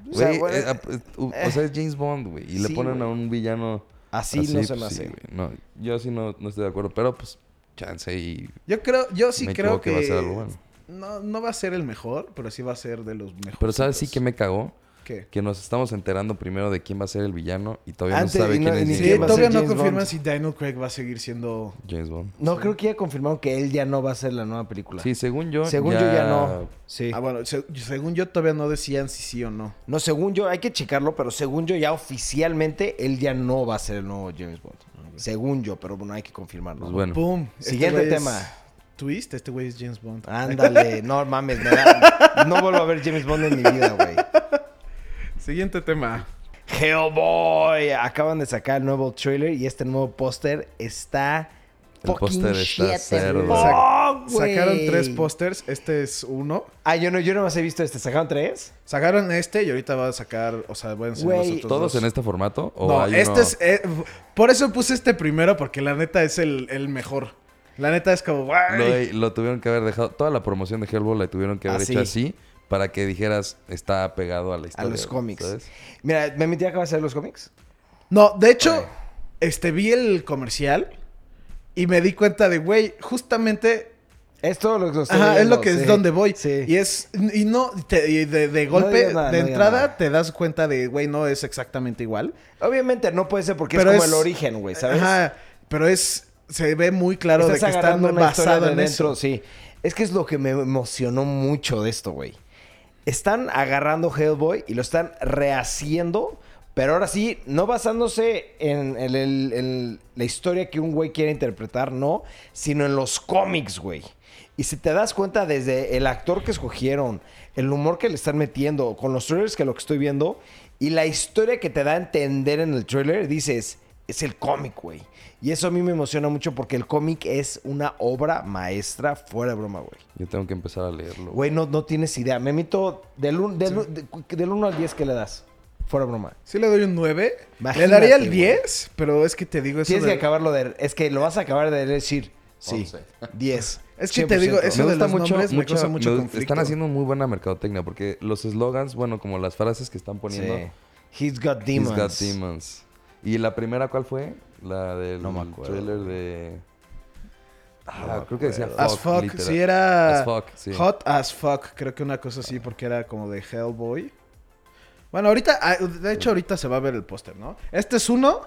A: O sea,
C: Güey,
A: güey,
C: eh, eh, o sea, es James Bond, güey. Y le
A: Sí,
C: ponen a un villano
A: así,
C: así,
A: no se me
C: pues,
A: hace.
C: sí. No, yo sí no, no estoy de acuerdo. Pero, pues, chance y...
B: Yo creo, yo sí
C: Me
B: creo
C: equivoqué,
B: que
C: va a ser algo bueno.
B: No, no va a ser el mejor, pero sí va a ser de los mejores.
C: Pero, ¿sabes sí que me cagó?
B: ¿Qué?
C: Que nos estamos enterando primero de quién va a ser el villano y todavía
A: Antes-
C: no sabe
A: no-
C: quién es
A: ni quién va a
B: todavía
A: ser
B: no
A: James
B: confirman
A: Bond.
B: si Daniel Craig va a seguir siendo.
C: James Bond.
A: No, creo que ya confirmaron que él ya no va a ser la nueva película.
C: Sí, según yo.
A: Según yo ya no. Sí.
B: Ah, bueno, se- según yo todavía no decían si sí o no.
A: No, según yo, hay que checarlo, pero según yo ya oficialmente él ya no va a ser el nuevo James Bond. Según yo, pero bueno, hay que confirmarlo.
C: Pues
A: ¿no?
C: bueno.
B: Pum. Este
A: Siguiente
B: es
A: tema.
B: Twist, este güey es James Bond.
A: Ándale, no mames, me da- no vuelvo a ver James Bond en mi vida, güey.
B: Siguiente tema.
A: Hellboy, acaban de sacar el nuevo trailer y este nuevo póster está
C: El póster está cerdo.
A: güey.
B: Sacaron tres pósters. Este es uno.
A: Ah, yo no, yo no más he visto este. ¿Sacaron tres?
B: Sacaron este y ahorita va a sacar, o sea, voy a enseñar
A: Güey,
B: los otros
C: ¿Todos
B: dos.
C: en este formato? ¿O
B: No,
C: hay
B: este
C: uno-
B: es... eh, por eso puse este primero, porque la neta es el, el mejor. La neta es como... "Guay".
C: Lo, lo tuvieron que haber dejado. Toda la promoción de Hellboy la tuvieron que haber
A: Así.
C: hecho así para que dijeras está pegado a la
A: A
C: historia.
A: los cómics.
C: ¿sabes?
A: Mira, ¿me mentira que va a ser los cómics?
B: No, de hecho, este, vi el comercial y me di cuenta de, güey, justamente...
A: Es todo lo que estoy
B: Ajá, es lo que
A: sí.
B: es donde voy.
A: Sí.
B: Y es... Y no, te- y de, de golpe,
A: nada,
B: de
A: no
B: entrada,
A: nada.
B: te das cuenta de, güey, no es exactamente igual.
A: Obviamente no puede ser porque
B: Pero
A: es como
B: es-
A: el origen, güey, ¿sabes?
B: Ajá, pero es... Se ve muy claro de que
A: historia
B: basado en
A: dentro,
B: eso.
A: sí. Es que es lo que me emocionó mucho de esto, güey. Están agarrando Hellboy y lo están rehaciendo, pero ahora sí, no basándose en, el- el- el- la historia que un güey quiere interpretar, no, sino en los cómics, güey. Y si te das cuenta desde el actor que escogieron, el humor que le están metiendo, con los trailers que lo que estoy viendo, y la historia que te da a entender en el trailer, dices, es el cómic, güey. Y eso a mí me emociona mucho porque el cómic es una obra maestra fuera de broma, güey.
C: Yo tengo que empezar a leerlo.
A: Güey, no, no tienes idea. Me mito del 1 del, de- del uno al 10 que le das. Fuera de broma.
B: Sí le doy un 9. Le daría el
A: güey.
B: 10, pero es que te digo eso
A: Tienes
B: de-
A: que acabarlo de... Es que lo vas a acabar de decir. Sí.
C: Once.
A: 10.
B: Es que te digo,
A: 100%.
B: eso de los nombres me causa mucho
C: me-
B: conflicto.
C: Están haciendo muy buena mercadotecnia porque los slogans, bueno, como las frases que están poniendo.
A: Sí. He's got
C: He's
A: demons.
C: got demons. ¿Y la primera cuál fue? La del
A: No me acuerdo.
C: trailer de... Ah, creo que decía fuck,
B: As fuck,
C: literal.
B: sí era
C: As fuck, sí.
B: hot as fuck, creo que una cosa así porque era como de Hellboy. Bueno, ahorita, ah, de hecho ahorita se va a ver el póster, ¿no? Este es uno,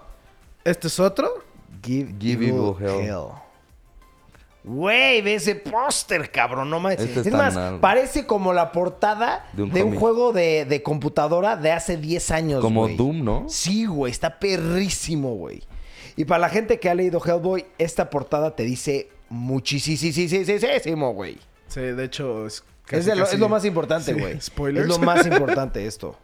B: este es otro.
A: Give,
C: Give
A: evil
C: evil hell.
A: hell. Güey, ve ese póster, cabrón. No mames.
C: Este
A: es más,
C: mal.
A: parece como la portada de
C: De
A: un, juego de, de computadora de hace 10 años,
C: Como. Doom, ¿no?
A: Sí, güey. Está perrísimo, güey. Y para la gente que ha leído Hellboy, esta portada te dice muchísimo, güey.
B: Sí, de hecho es
A: Es, de lo-
B: casi-
A: es lo más importante,
B: sí,
A: güey.
B: spoilers.
A: Es lo más importante esto.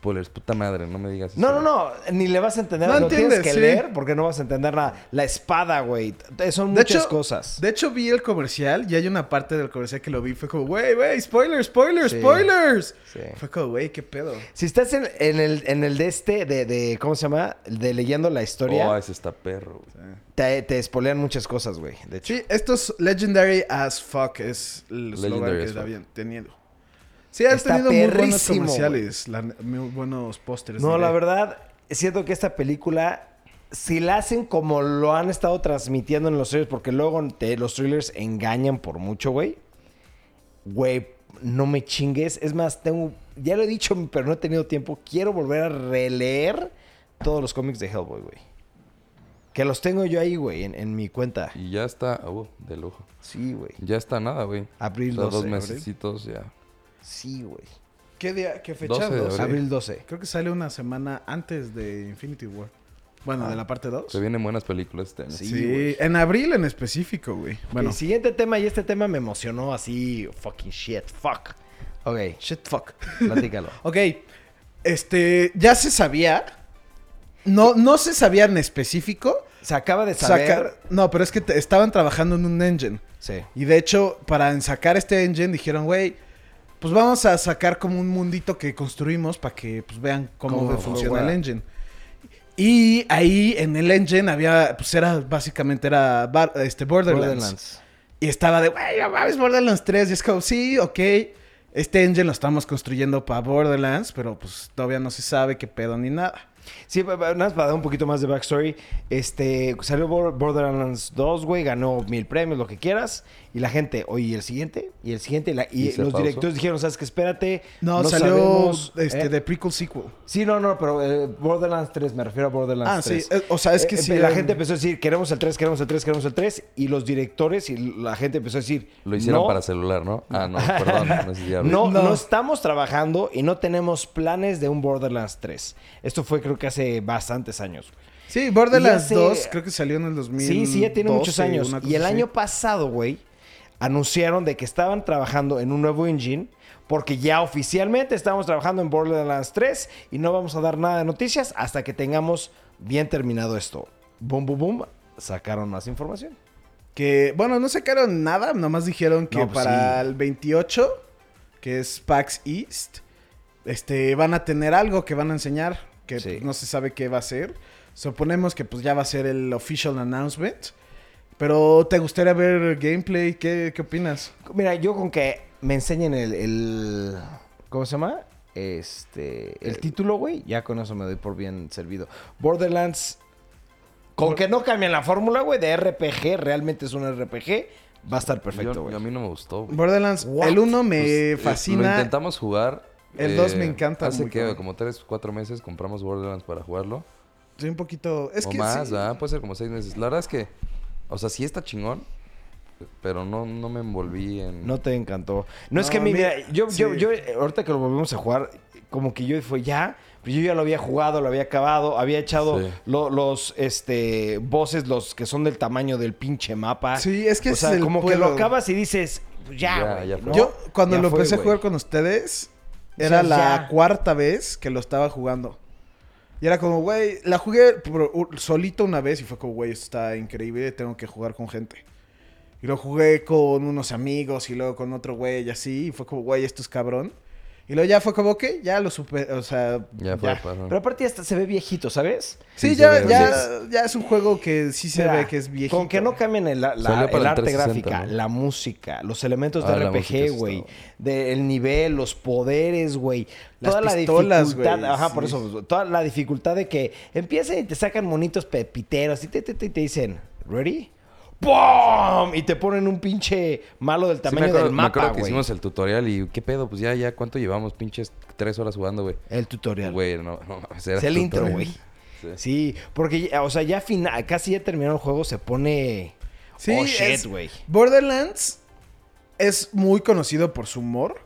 C: Spoilers, puta madre, no me digas eso.
A: No, no, no. Ni le vas a entender.
B: No
A: lo tienes
B: entiendes,
A: que
B: sí.
A: leer porque no vas a entender nada. La espada, güey. Son
B: De
A: muchas
B: hecho,
A: cosas.
B: De hecho, vi el comercial y hay una parte del comercial que lo vi. Fue como, güey, güey, spoilers, spoilers,
A: Sí.
B: spoilers.
A: Sí.
B: Fue como, güey, qué pedo.
A: Si estás en, en el, en el de este, de, de- ¿cómo se llama? De leyendo la historia,
C: Oh, ese está perro, güey.
A: te, te spoilean muchas cosas, güey. De hecho.
B: Sí, esto es Legendary as fuck, es el
C: Legendary
B: slogan que
C: as
B: está
C: fuck.
B: bien teniendo. Sí, han
A: Está
B: tenido muy buenos comerciales, la- muy buenos pósters.
A: No,
B: diré.
A: la verdad, siento que esta película, si la hacen como lo han estado transmitiendo en los trailers, porque luego te- los trailers engañan por mucho, güey. Güey, no me chingues. Es más, tengo, ya lo he dicho, pero no he tenido tiempo. Quiero volver a releer todos los cómics de Hellboy, güey. Que los tengo yo ahí, güey, en, en mi cuenta.
C: Y ya está, uh, de lujo.
A: Sí, güey.
C: Ya está nada, güey.
A: Abril
C: O sea,
A: 12.
C: dos
A: abril.
C: mesecitos ya.
A: Sí, güey.
B: ¿Qué día? ¿Qué fecha?
C: 12 de
B: 12.
C: abril.
A: Abril 12.
B: Creo que sale una semana antes de Infinity War. Bueno, de la parte 2.
C: Se vienen buenas películas este año.
A: Sí, güey.
B: en abril en específico, güey. Bueno,
A: El siguiente tema, y este tema me emocionó así, fucking shit, fuck. Ok,
B: shit fuck.
A: platícalo.
B: Ok, este, ya se sabía. No, no se sabía en específico.
A: Se acaba de saber.
B: Sacar, no, pero es que te- estaban trabajando en un engine.
A: Sí.
B: Y de hecho, para sacar este engine dijeron, güey, pues vamos a sacar como un mundito que construimos para que pues, vean cómo,
A: Cómo
B: funciona el engine. Y ahí en el engine había, pues era básicamente era Bar- este Borderlands.
A: Borderlands.
B: Y estaba de, güey, no mames, Borderlands 3. Y es como, sí, ok. Este engine lo estamos construyendo para Borderlands, pero pues todavía no se sabe qué pedo ni nada.
A: Sí, nada más para dar un poquito más de backstory. Este, salió Bor- Borderlands 2, güey, ganó mil premios, lo que quieras. Y la gente, oye, ¿y el siguiente? Y el siguiente, y, la- y
C: ¿Y se
A: los
C: pausó?
A: directores dijeron, ¿sabes qué? Espérate.
B: No, salió
A: sabemos",
B: este,
A: ¿eh?
B: de prequel sequel.
A: Sí, no, no, pero eh, Borderlands 3, me refiero a Borderlands
B: Ah,
A: 3.
B: sí, eh, o sea, es que
A: Eh,
B: sí.
A: La gente empezó a decir, queremos el 3, queremos el 3, queremos el 3. Y los directores y la gente empezó a decir,
C: Lo hicieron
A: "No,
C: para celular, ¿no? Ah, no, perdón. No.
A: No,
B: No.
A: no estamos trabajando y no tenemos planes de un Borderlands 3. Esto fue creo que hace bastantes años. güey.
B: Sí, Borderlands
A: hace-
B: 2 creo que salió en el 2000.
A: Sí, sí, ya tiene muchos años. Y el año pasado, güey, anunciaron de que estaban trabajando en un nuevo engine porque ya oficialmente estamos trabajando en Borderlands 3 y no vamos a dar nada de noticias hasta que tengamos bien terminado esto. Boom, boom, boom. Sacaron más información.
B: Que, bueno, no sacaron nada, nomás dijeron que
A: No, pues
B: para
A: sí.
B: el 28, que es PAX East, este, van a tener algo que van a enseñar, que
A: Sí.
B: pues, no se sabe qué va a ser. Suponemos que pues ya va a ser el official announcement. Pero, ¿te gustaría ver gameplay? ¿Qué, qué opinas?
A: Mira, yo con que me enseñen el, el- ¿cómo se llama? Este, el título, güey, ya con eso me doy por bien servido. Borderlands, con que no cambien la fórmula, güey, de RPG, realmente es un RPG, va a estar perfecto, güey.
C: a mí no me gustó. güey.
B: Borderlands,
A: What?
B: el 1 me
C: Pues, eh, Lo
B: fascina.
C: intentamos jugar. eh,
B: El dos me encanta
C: Hace
B: muy
C: que
B: cabrón.
C: como 3, 4 meses compramos Borderlands para jugarlo.
B: Soy un poquito... Es
C: o
B: que
C: más,
B: sí.
C: ¿verdad? Puede ser como 6 meses. La verdad es que, o sea, sí está chingón, pero no, no me envolví en...
A: No te encantó. No, es que,
B: a mí-
A: mira, yo, yo,
B: sí.
A: yo, ahorita que lo volvemos a jugar, como que yo fue ya, pero yo ya lo había jugado, lo había acabado, había echado
C: Sí.
A: lo- los, este, voces, los que son del tamaño del pinche mapa.
B: Sí, es que
A: o
B: ese
A: sea,
B: es el
A: como que lo acabas y dices, pues ya,
C: Ya.
B: Yo, cuando
A: Ya
B: lo
A: fue,
B: empecé a jugar con ustedes,
A: O
B: era
A: sea,
B: la
A: ya.
B: cuarta vez que lo estaba jugando. Y era como, güey, la jugué por- u- solito una vez y fue como, güey, esto está increíble, tengo que jugar con gente. Y lo jugué con unos amigos y luego con otro güey y así, y fue como, güey, esto es cabrón. Y luego ya fue como, ok, ya lo supe, o sea...
C: Ya fue.
A: Pero aparte hasta se ve viejito, ¿sabes?
B: Sí, ya,
C: ve
B: ya, es un juego que sí se
A: Mira,
B: ve que es viejito.
A: Con que no cambien el, la- el
C: el
A: arte
C: 360,
A: gráfica,
C: ¿no?
A: la música, los elementos de
C: Ah, música
A: RPG, güey. Del nivel, los poderes, güey.
B: Las
A: Toda
B: pistolas,
A: la dificultad.
B: güey,
A: Ajá, por eso. Toda la dificultad de que empiecen y te sacan monitos pepiteros y te, te, te- te dicen, ¿ready? ¡Pum! Y te ponen un pinche malo del
C: Sí,
A: tamaño
C: me acuerdo,
A: del
C: me acuerdo
A: mapa,
C: que
A: güey.
C: hicimos el tutorial y ¿qué pedo? Pues ya, ya, ¿cuánto llevamos? Pinches 3 horas jugando, güey.
A: El tutorial.
C: Güey, no, no
A: Es el intro, güey.
C: Sí.
A: Sí, porque, o sea, ya final, casi ya terminó el juego, se pone...
B: Sí,
A: oh, shit, güey.
B: Borderlands es muy conocido por su humor,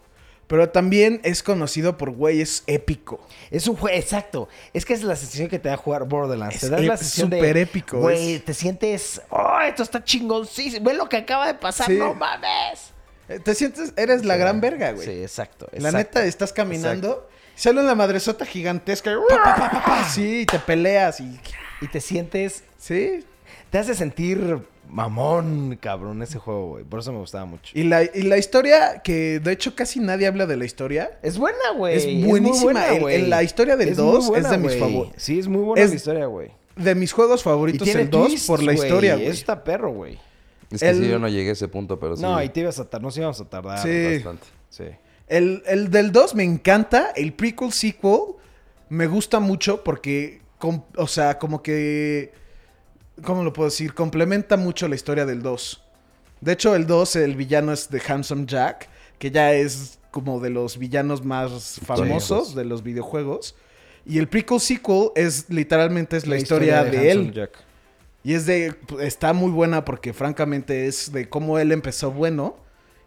B: pero también es conocido por, güey, es épico.
A: Es un juego, exacto. Es que es la sensación que te da jugar Borderlands.
B: Es
A: te da la sensación
B: súper épico,
A: Güey,
B: es-
A: te sientes. ¡Oh, esto está chingoncísimo! Ve lo que acaba de pasar,
B: Sí.
A: no mames.
B: Eh, Te sientes, eres la gran verga, güey.
A: Sí, exacto.
B: la
A: exacto.
B: neta, estás caminando, sale una madresota gigantesca y, sí, y te peleas y...
A: Y te sientes.
B: Sí.
A: Te hace sentir mamón, cabrón, ese juego, güey. Por eso me gustaba mucho.
B: Y la, y la historia, que de hecho casi nadie habla de la historia,
A: Es buena, güey.
B: Es buenísima.
A: buena,
B: El-
A: güey.
B: el- la historia del
A: Es
B: 2
A: muy buena,
B: es de mis favoritos.
A: Sí, es muy buena
B: Es-
A: la historia, güey.
B: de mis juegos
A: Y
B: favoritos
A: tiene
B: el 2
A: twists,
B: por la historia, güey.
A: Eso está perro, güey.
C: Es que
B: El-
C: sí, yo no llegué a ese punto, pero sí.
A: No, y te ibas a tardar. Nos íbamos a tardar.
B: Sí.
C: Bastante.
A: Sí.
B: El, el del 2 me encanta. El prequel sequel me gusta mucho porque, com- o sea, como que, ¿cómo lo puedo decir? Complementa mucho la historia del 2. De hecho, el 2, el villano es de Handsome Jack. que ya es como de los villanos más famosos de los videojuegos. Y el prequel sequel es literalmente es la, historia, de, él.
A: Jack.
B: Y es de. Está muy buena porque, francamente, es de cómo él empezó bueno.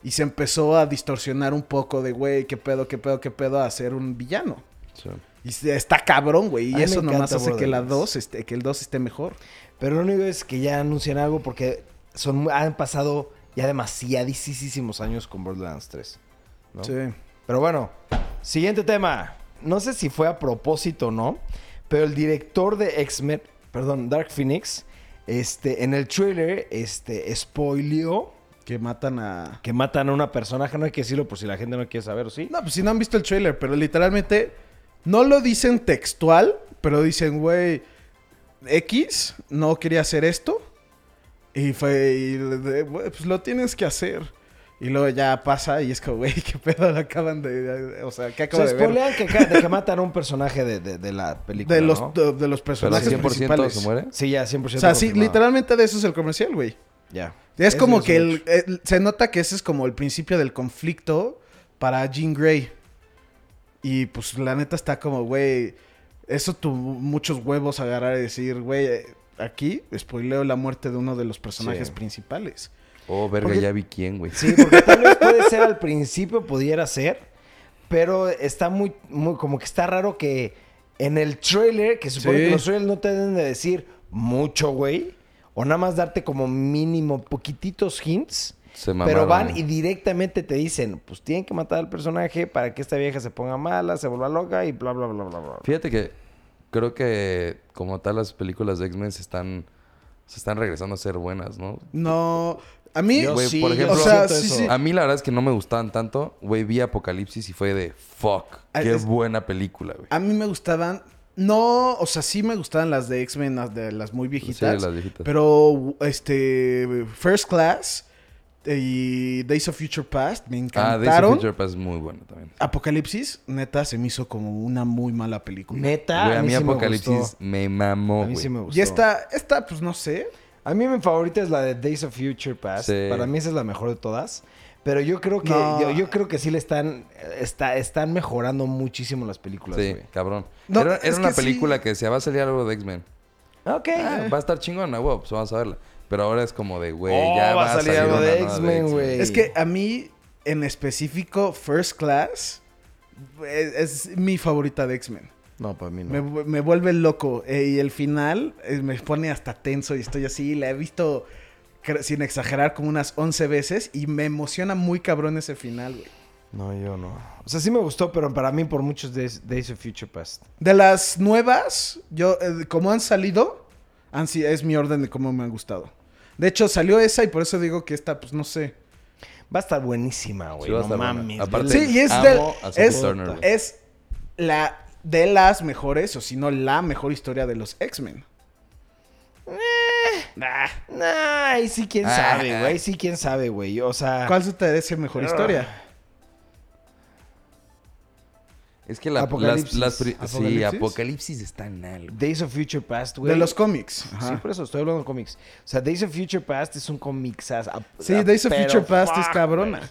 B: Y se empezó a distorsionar un poco de, güey, qué pedo, qué pedo, qué pedo, a ser un villano.
C: Sí.
B: Y está cabrón, güey. Y eso nomás hace que la. 2 esté, que el 2 esté mejor.
A: Pero lo único es que ya anuncian algo porque son, han pasado ya demasiadísimos años con Borderlands 3. ¿no?
B: Sí.
A: Pero bueno, siguiente tema. No sé si fue a propósito o no, pero el director de X-Men, perdón, Dark Phoenix, este, en el trailer, este, spoileó
B: Que matan a.
A: que matan a una personaje. No hay que decirlo por si la gente no quiere saber, ¿o sí?
B: No, pues si no han visto el trailer, pero literalmente no lo dicen textual, pero dicen, güey, X no quería hacer esto. Y fue, y pues lo tienes que hacer. Y luego ya pasa y es como, güey, qué pedo lo acaban de. O sea, ¿qué acabo
A: Se
B: de ver?
A: que, de que matan a un personaje de, de- de la película,
B: De los,
A: ¿no?
B: de, de los
C: Pero
B: personajes
C: 100%
B: principales.
C: se muere.
A: Sí, ya, 100%.
B: O sea, sí,
A: confirmado.
B: literalmente de eso es el comercial, güey.
A: Ya.
B: Es
A: Ese
B: como que el- se nota que ese es como el principio del conflicto para Jean Grey. Y pues la neta está como, güey, eso tuvo muchos huevos agarrar y decir, güey, eh, aquí spoileo la muerte de uno de los personajes
A: Sí.
B: principales.
C: Oh, verga,
A: Porque-
C: ya vi quién, güey.
A: Sí, porque tal vez puede ser al principio, pudiera ser, pero está muy, muy, como que está raro que en el trailer, que supone
B: Sí.
A: que los trailers no te deben de decir mucho, güey, o nada más darte como mínimo poquititos hints,
C: Se
A: pero van y directamente te dicen, pues tienen que matar al personaje para que esta vieja se ponga mala, se vuelva loca y bla, bla, bla, bla, bla.
C: Fíjate que creo que como tal las películas de X-Men se están, se están regresando a ser buenas, ¿no?
B: No, a mí,
A: Yo sí,
C: por ejemplo-
B: o sea,
A: siento
B: sí, sí.
C: A mí la verdad es que no me gustaban tanto. Güey, vi Apocalipsis y fue de fuck.
B: Ah,
C: Qué
B: es-
C: buena película, güey.
B: a mí me gustaban, no, o sea, sí me gustaban las de X-Men, las de las muy viejitas.
C: Sí, las viejitas.
B: Pero, este, First Class y Days of Future Past me
C: Ah, Days
B: encantaron.
C: of Future Past es muy bueno también.
B: Apocalipsis, neta, se me hizo como una muy mala película.
A: Neta,
C: Güey, a mí
A: sí me
C: Apocalipsis
A: gustó.
C: me, mamó,
A: A mí
C: güey.
A: sí me gustó.
B: Y esta, esta, pues no sé.
A: A mí mi favorita es la de Days of Future Past.
C: Sí.
A: Para mí esa es la mejor de todas. Pero yo creo que
B: No.
A: yo, yo creo que sí le están está, están mejorando muchísimo las películas,
C: Sí,
A: güey.
C: cabrón.
B: No,
C: era
B: es
C: era una
B: que sí.
C: película que decía, va a salir algo de X-Men.
A: Ok.
C: Ah, va a estar chingona, güey, pues vamos a verla. Pero ahora es como de, güey,
A: Oh,
C: ya
A: va a salir algo de X-Men, güey.
B: Es que a mí, en específico, First Class es, es mi favorita de X-Men.
A: No, para mí no.
B: Me, me vuelve loco. eh, y el final eh, me pone hasta tenso y estoy así. La he visto, sin exagerar, como unas 11 veces. Y me emociona muy cabrón ese final, güey.
A: No, yo no. O sea, sí me gustó, pero para mí por muchos Days, Days of Future Past.
B: De las nuevas, yo, eh, como han salido, han es mi orden de cómo me han gustado. De hecho, salió esa y por eso digo que esta, pues no sé.
A: Va a estar buenísima, güey.
C: Sí, va a
A: no
C: estar
A: mames.
C: Aparte.
B: Sí, y es, del- es, es la de las mejores, o si no, la mejor historia de los X-Men. Ah,
A: Nah, ahí sí quién
C: Ah.
A: sabe, güey. Ahí sí quién sabe, güey. O sea...
B: ¿Cuál se te parece mejor historia?
C: Es que la,
A: Apocalipsis.
C: las, las pri- sí,
B: ¿Apocalipsis?
C: Apocalipsis está en algo.
A: Days of Future Past, güey.
B: De los cómics.
A: Sí, por eso estoy hablando de cómics. O sea, Days of Future Past es un cómic.
B: Sí, Days of Future Past es cabrona.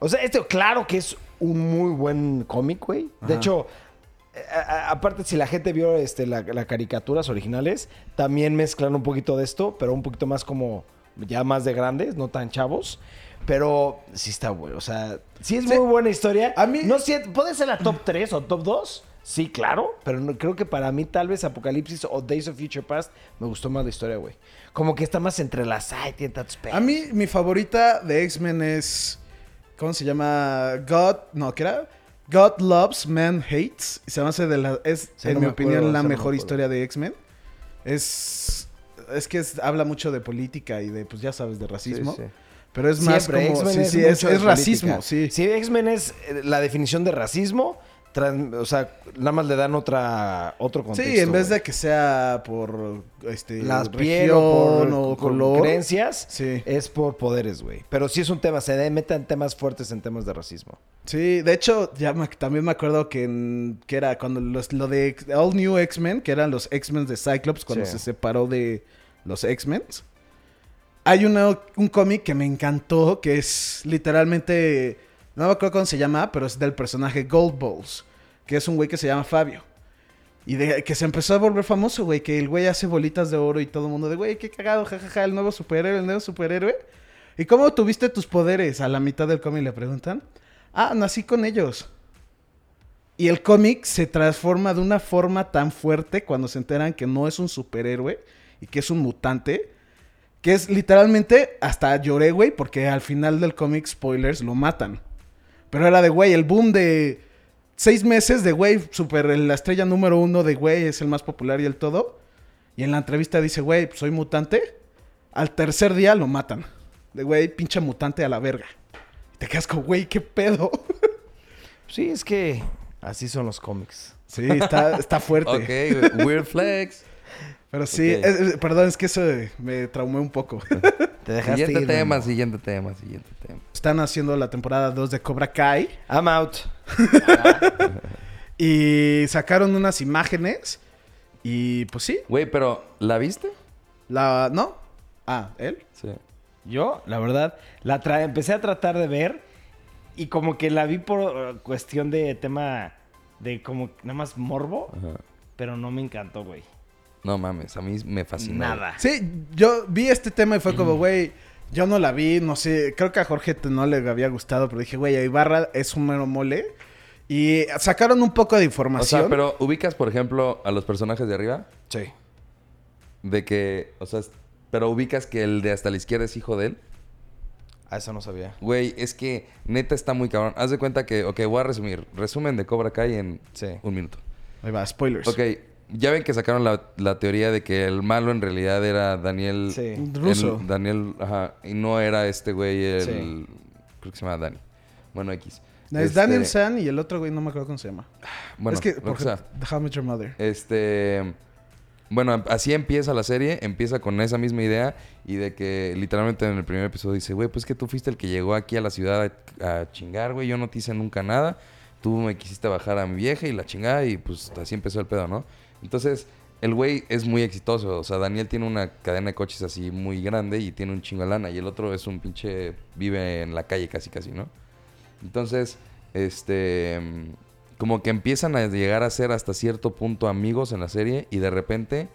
A: O sea, esto, claro que es un muy buen cómic, güey. De hecho, a- a- aparte, si la gente vio este, la, la caricaturas originales, también mezclan un poquito de esto, pero un poquito más como ya más de grandes, no tan chavos. Pero sí está bueno. O sea, sí es
B: Sí.
A: muy buena historia.
B: A mí-
A: No sé, ¿puede ser la top 3 o top 2? Sí, claro. Pero no- creo que para mí, tal vez Apocalipsis o Days of Future Past me gustó más la historia, güey. Como que está más entrelazada y tiene tantos.
B: A mí, mi favorita de X-Men es. ¿Cómo se llama? God. No, ¿qué era? God Loves, Man Hates. Se me hace de la. Es,
A: Sí,
B: en
A: no
B: mi
A: me
B: opinión,
A: acuerdo,
B: la
A: me
B: mejor historia de X-Men. Es. Es que es- habla mucho de política y de, pues ya sabes, de racismo.
A: Sí, sí.
B: Pero es más
A: Siempre,
B: como.
A: X-Men
B: Sí,
A: es
B: sí, es, racismo,
A: política.
B: sí.
A: Sí, X-Men es eh, la definición de racismo. o sea, nada más le dan otra, otro contexto.
B: Sí, en vez de que sea por este,
A: las piel o por
B: o
A: creencias,
B: Sí.
A: es por poderes, güey. Pero sí es un tema, se meten temas fuertes en temas de racismo.
B: Sí, de hecho, ya me- también me acuerdo que, en- que era cuando los- lo de All New X-Men, que eran los X-Men de Cyclops cuando
A: Sí.
B: se separó de los X-Men. Hay un cómic que me encantó, que es literalmente No me acuerdo cómo se llama, pero es del personaje Gold Balls, que es un güey que se llama Fabio. Y que se empezó a volver famoso, güey, que el güey hace bolitas de oro y todo el mundo de, güey, qué cagado, jajaja, el nuevo superhéroe, el nuevo superhéroe. ¿Y cómo tuviste tus poderes? A la mitad del cómic le preguntan. Ah, nací con ellos. Y el cómic se transforma de una forma tan fuerte cuando se enteran que no es un superhéroe y que es un mutante. Que es literalmente, hasta lloré, güey, porque al final del cómic, spoilers, lo matan. Pero era de, güey, el boom de seis meses de, güey, super, la estrella número uno de, güey, es el más popular y el todo. Y en la entrevista dice, güey, soy mutante. Al tercer día lo matan. De, güey, pinche mutante a la verga. Y te quedas como, güey, qué pedo.
A: Sí, es que así son los cómics.
B: Sí, está, está fuerte.
C: Ok, weird flex.
B: Pero sí,
C: Ok.
B: es- es- perdón, es que eso me traumé un poco.
A: Te dejaste
C: Siguiente
A: ir,
C: tema, siguiente tema, siguiente tema.
B: Están haciendo la temporada 2 de Cobra Kai
A: I'm out.
B: y sacaron unas imágenes y pues sí,
C: Güey, pero ¿la viste?
B: la ¿no? Ah, él.
C: Sí.
A: Yo, la verdad, la tra- empecé a tratar de ver y como que la vi por uh, cuestión de tema de como nada más morbo,
C: Ajá.
A: pero no me encantó, güey.
C: No mames, a mí me fascinó.
A: Nada.
B: Sí, yo vi este tema y fue como, güey, yo no la vi, no sé, creo que a Jorge no le había gustado, pero dije, güey, a Ibarra es un mero mole. Y sacaron un poco de
C: O
B: información.
C: sea, pero ubicas, por ejemplo, a los personajes de arriba.
A: Sí.
C: De que, o sea, es- pero ubicas que el de hasta la izquierda es hijo de él.
A: A eso no sabía.
C: Güey, es que neta está muy cabrón. Haz de cuenta que, ok, voy a resumir. Resumen de Cobra Kai en
A: Sí.
C: un minuto.
B: Ahí va, spoilers.
C: Ok, ya ven que sacaron la, la teoría de que el malo en realidad era Daniel...
A: Sí.
C: el-
B: Ruso.
C: Daniel, ajá, y no era este güey, el...
A: Sí.
C: Creo que se llama Dani. Bueno, X.
B: Es
C: Este,
B: Daniel San y el otro güey no me acuerdo cómo se llama.
C: Bueno,
B: es que,
C: lo
B: por
C: que
B: How I Met Your Mother.
C: Este. Bueno, así empieza la serie, empieza con esa misma idea y de que literalmente en el primer episodio dice, güey, pues que tú fuiste el que llegó aquí a la ciudad a, a chingar, güey, yo no te hice nunca nada, tú me quisiste bajar a mi vieja y la chingada y pues así empezó el pedo, ¿no? Entonces, el güey es muy exitoso, o sea, Daniel tiene una cadena de coches así muy grande y tiene un chingo de lana y el otro es un pinche, vive en la calle casi casi, ¿no? Entonces, este, como que empiezan a llegar a ser hasta cierto punto amigos en la serie y de repente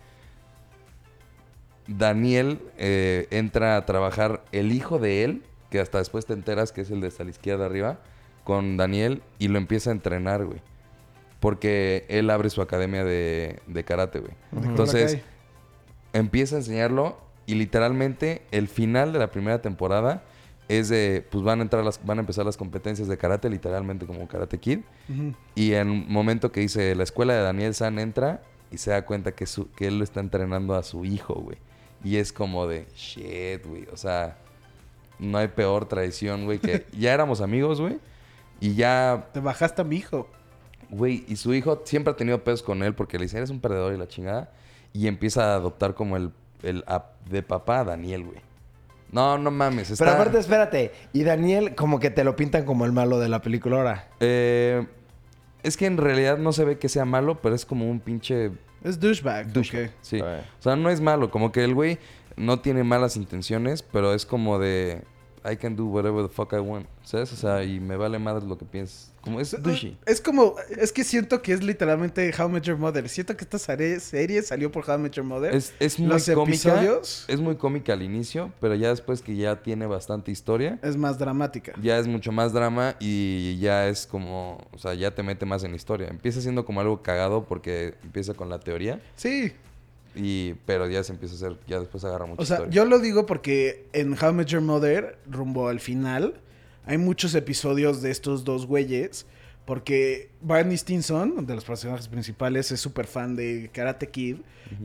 C: Daniel eh, entra a trabajar el hijo de él, que hasta después te enteras que es el de la izquierda arriba, con Daniel y lo empieza a entrenar, güey. Porque él abre su academia de, de karate, güey. Entonces, empieza a enseñarlo y literalmente el final de la primera temporada es de, pues van a entrar las, van a empezar las competencias de karate, literalmente como Karate Kid. Y en un momento que dice, la escuela de Daniel San entra y se da cuenta que, su, que él lo está entrenando a su hijo, güey. Y es como de, shit, güey. O sea, no hay peor traición, güey, que ya éramos amigos, güey. Y ya
B: Te bajaste a mi hijo.
C: Güey, y su hijo siempre ha tenido pedos con él porque le dice, eres un perdedor y la chingada. Y empieza a adoptar como el, el de papá a Daniel, güey. No, no mames. Está,
A: Pero aparte, espérate. Y Daniel, como que te lo pintan como el malo de la película ahora.
C: eh, es que en realidad no se ve que sea malo, pero es como un pinche
B: Es douchebag.
C: douchebag. Sí. O sea, no es malo. Como que el güey no tiene malas intenciones, pero es como de... I can do whatever the fuck I want. ¿Sabes? O sea, y me vale madre lo que pienses. Como es douchey.
B: Es como, es que siento que es literalmente How I Met Your Mother. Siento que esta serie, salió por How I Met Your Mother.
C: Es, es muy
B: Los
C: cómica.
B: episodios
C: Es muy cómica al inicio, pero ya después que ya tiene bastante historia,
B: es más dramática.
C: ya es mucho más drama y ya es como, o sea, ya te mete más en la historia. Empieza siendo como algo cagado porque empieza con la teoría,
B: Sí.
C: y pero ya se empieza a hacer, ya después agarra mucha
B: O sea,
C: historia.
B: yo lo digo porque en How I Met Your Mother, rumbo al final, hay muchos episodios de estos dos güeyes. Porque Barney Stinson, de los personajes principales, es súper fan de Karate Kid.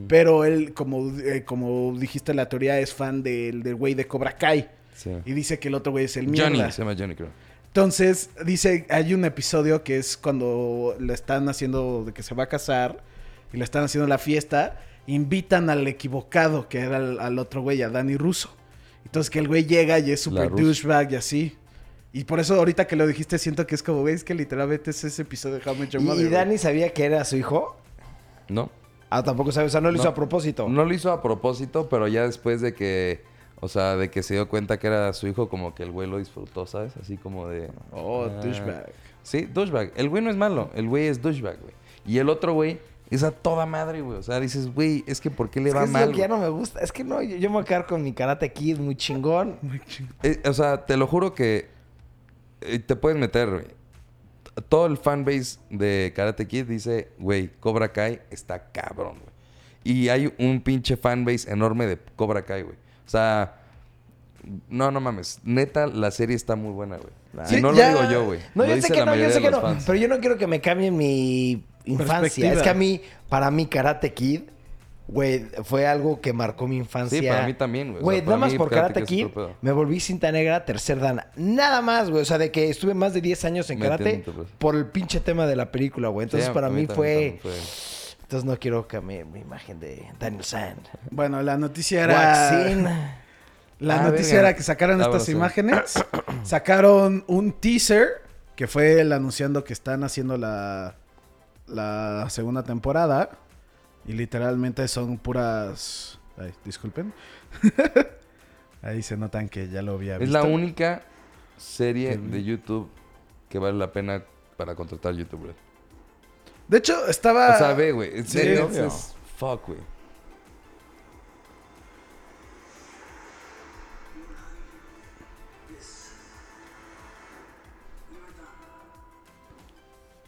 B: Pero él, como, eh, como dijiste, la teoría es fan del del güey de Cobra Kai.
C: Sí.
B: Y dice que el otro güey es el
C: Johnny,
B: mierda.
C: se llama Johnny, creo.
B: Entonces, dice, hay un episodio que es cuando le están haciendo de que se va a casar y le están haciendo la fiesta, invitan al equivocado, que era al, al otro güey, a Danny Russo. Entonces que el güey llega y es súper douchebag y así. Y por eso ahorita que lo dijiste siento que es como, güey, es que literalmente es ese episodio de How Your
A: ¿Y,
B: Mother,
A: y
B: güey.
A: Dani sabía que era su hijo?
C: ¿No?
A: Ah, tampoco sabe. O sea, no lo hizo a propósito.
C: No lo hizo a propósito, pero ya después de que, O sea, de que se dio cuenta que era su hijo, como que el güey lo disfrutó, ¿sabes? Así como de...
B: Oh,
C: ah.
B: douchebag.
C: Sí, douchebag. El güey no es malo, el güey es douchebag, güey. Y el otro güey es a toda madre, güey. O sea, dices, güey, es que ¿por qué le
A: Es
C: va
A: que es
C: mal?
A: lo que ya no me gusta. Es que no, yo, yo me voy a quedar con mi Karate Kid muy chingón.
C: Eh, o sea, te lo juro que te puedes meter, güey. Todo el fanbase de Karate Kid dice, güey, Cobra Kai está cabrón, güey. Y hay un pinche fanbase enorme de Cobra Kai, güey. O sea, no, no mames. Neta, la serie está muy buena, güey.
A: Sí,
C: y no
A: ya-
C: lo digo yo, güey.
A: No,
C: lo
A: yo
C: dice
A: sé que no, yo sé que no.
C: fans.
A: Pero yo no quiero que me cambie mi infancia. Es que a mí, para mí, Karate Kid, güey, fue algo que marcó mi infancia.
C: Sí, para mí también, güey. O sea,
A: Güey,
C: para
A: nada más
C: mí
A: por
C: Karate
A: Karate
C: Kid
A: me volví cinta negra, tercer dan. Nada más, güey. O sea, de que estuve más de 10 años en
C: Me
A: karate
C: entiendo, pues.
A: por el pinche tema de la película, güey. Entonces,
C: Sí,
A: para mí,
C: también-
A: fue...
C: también
A: Entonces, no quiero cambiar mi imagen de Daniel Sand.
B: Bueno, la noticia era...
A: Waxin.
B: La
A: Ah,
B: noticia era que sacaron
C: Ah,
B: estas imágenes. sacaron un teaser que fue el anunciando que están haciendo la, la segunda temporada. Y literalmente son puras... Ay, disculpen. Ahí se notan que ya lo había
C: Es
B: visto.
C: la única serie de YouTube que vale la pena para contratar youtubers.
B: De hecho, estaba...
C: O sea, ve, güey. En
B: sí,
C: serio,
B: obvio.
C: es fuck, güey.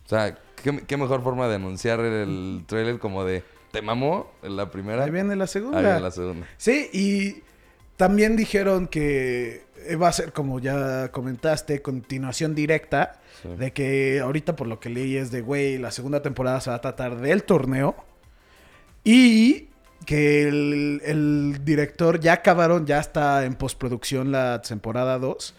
C: O sea, ¿qué, qué mejor forma de anunciar el trailer como de ¿te mamó? En la primera.
B: Ahí viene la segunda.
C: Ahí viene la segunda.
B: Sí, y también dijeron que va a ser, como ya comentaste, continuación directa.
C: Sí.
B: De que ahorita por lo que leí es de, güey, la segunda temporada se va a tratar del torneo. Y que el, el director ya acabaron, ya está en postproducción la temporada 2.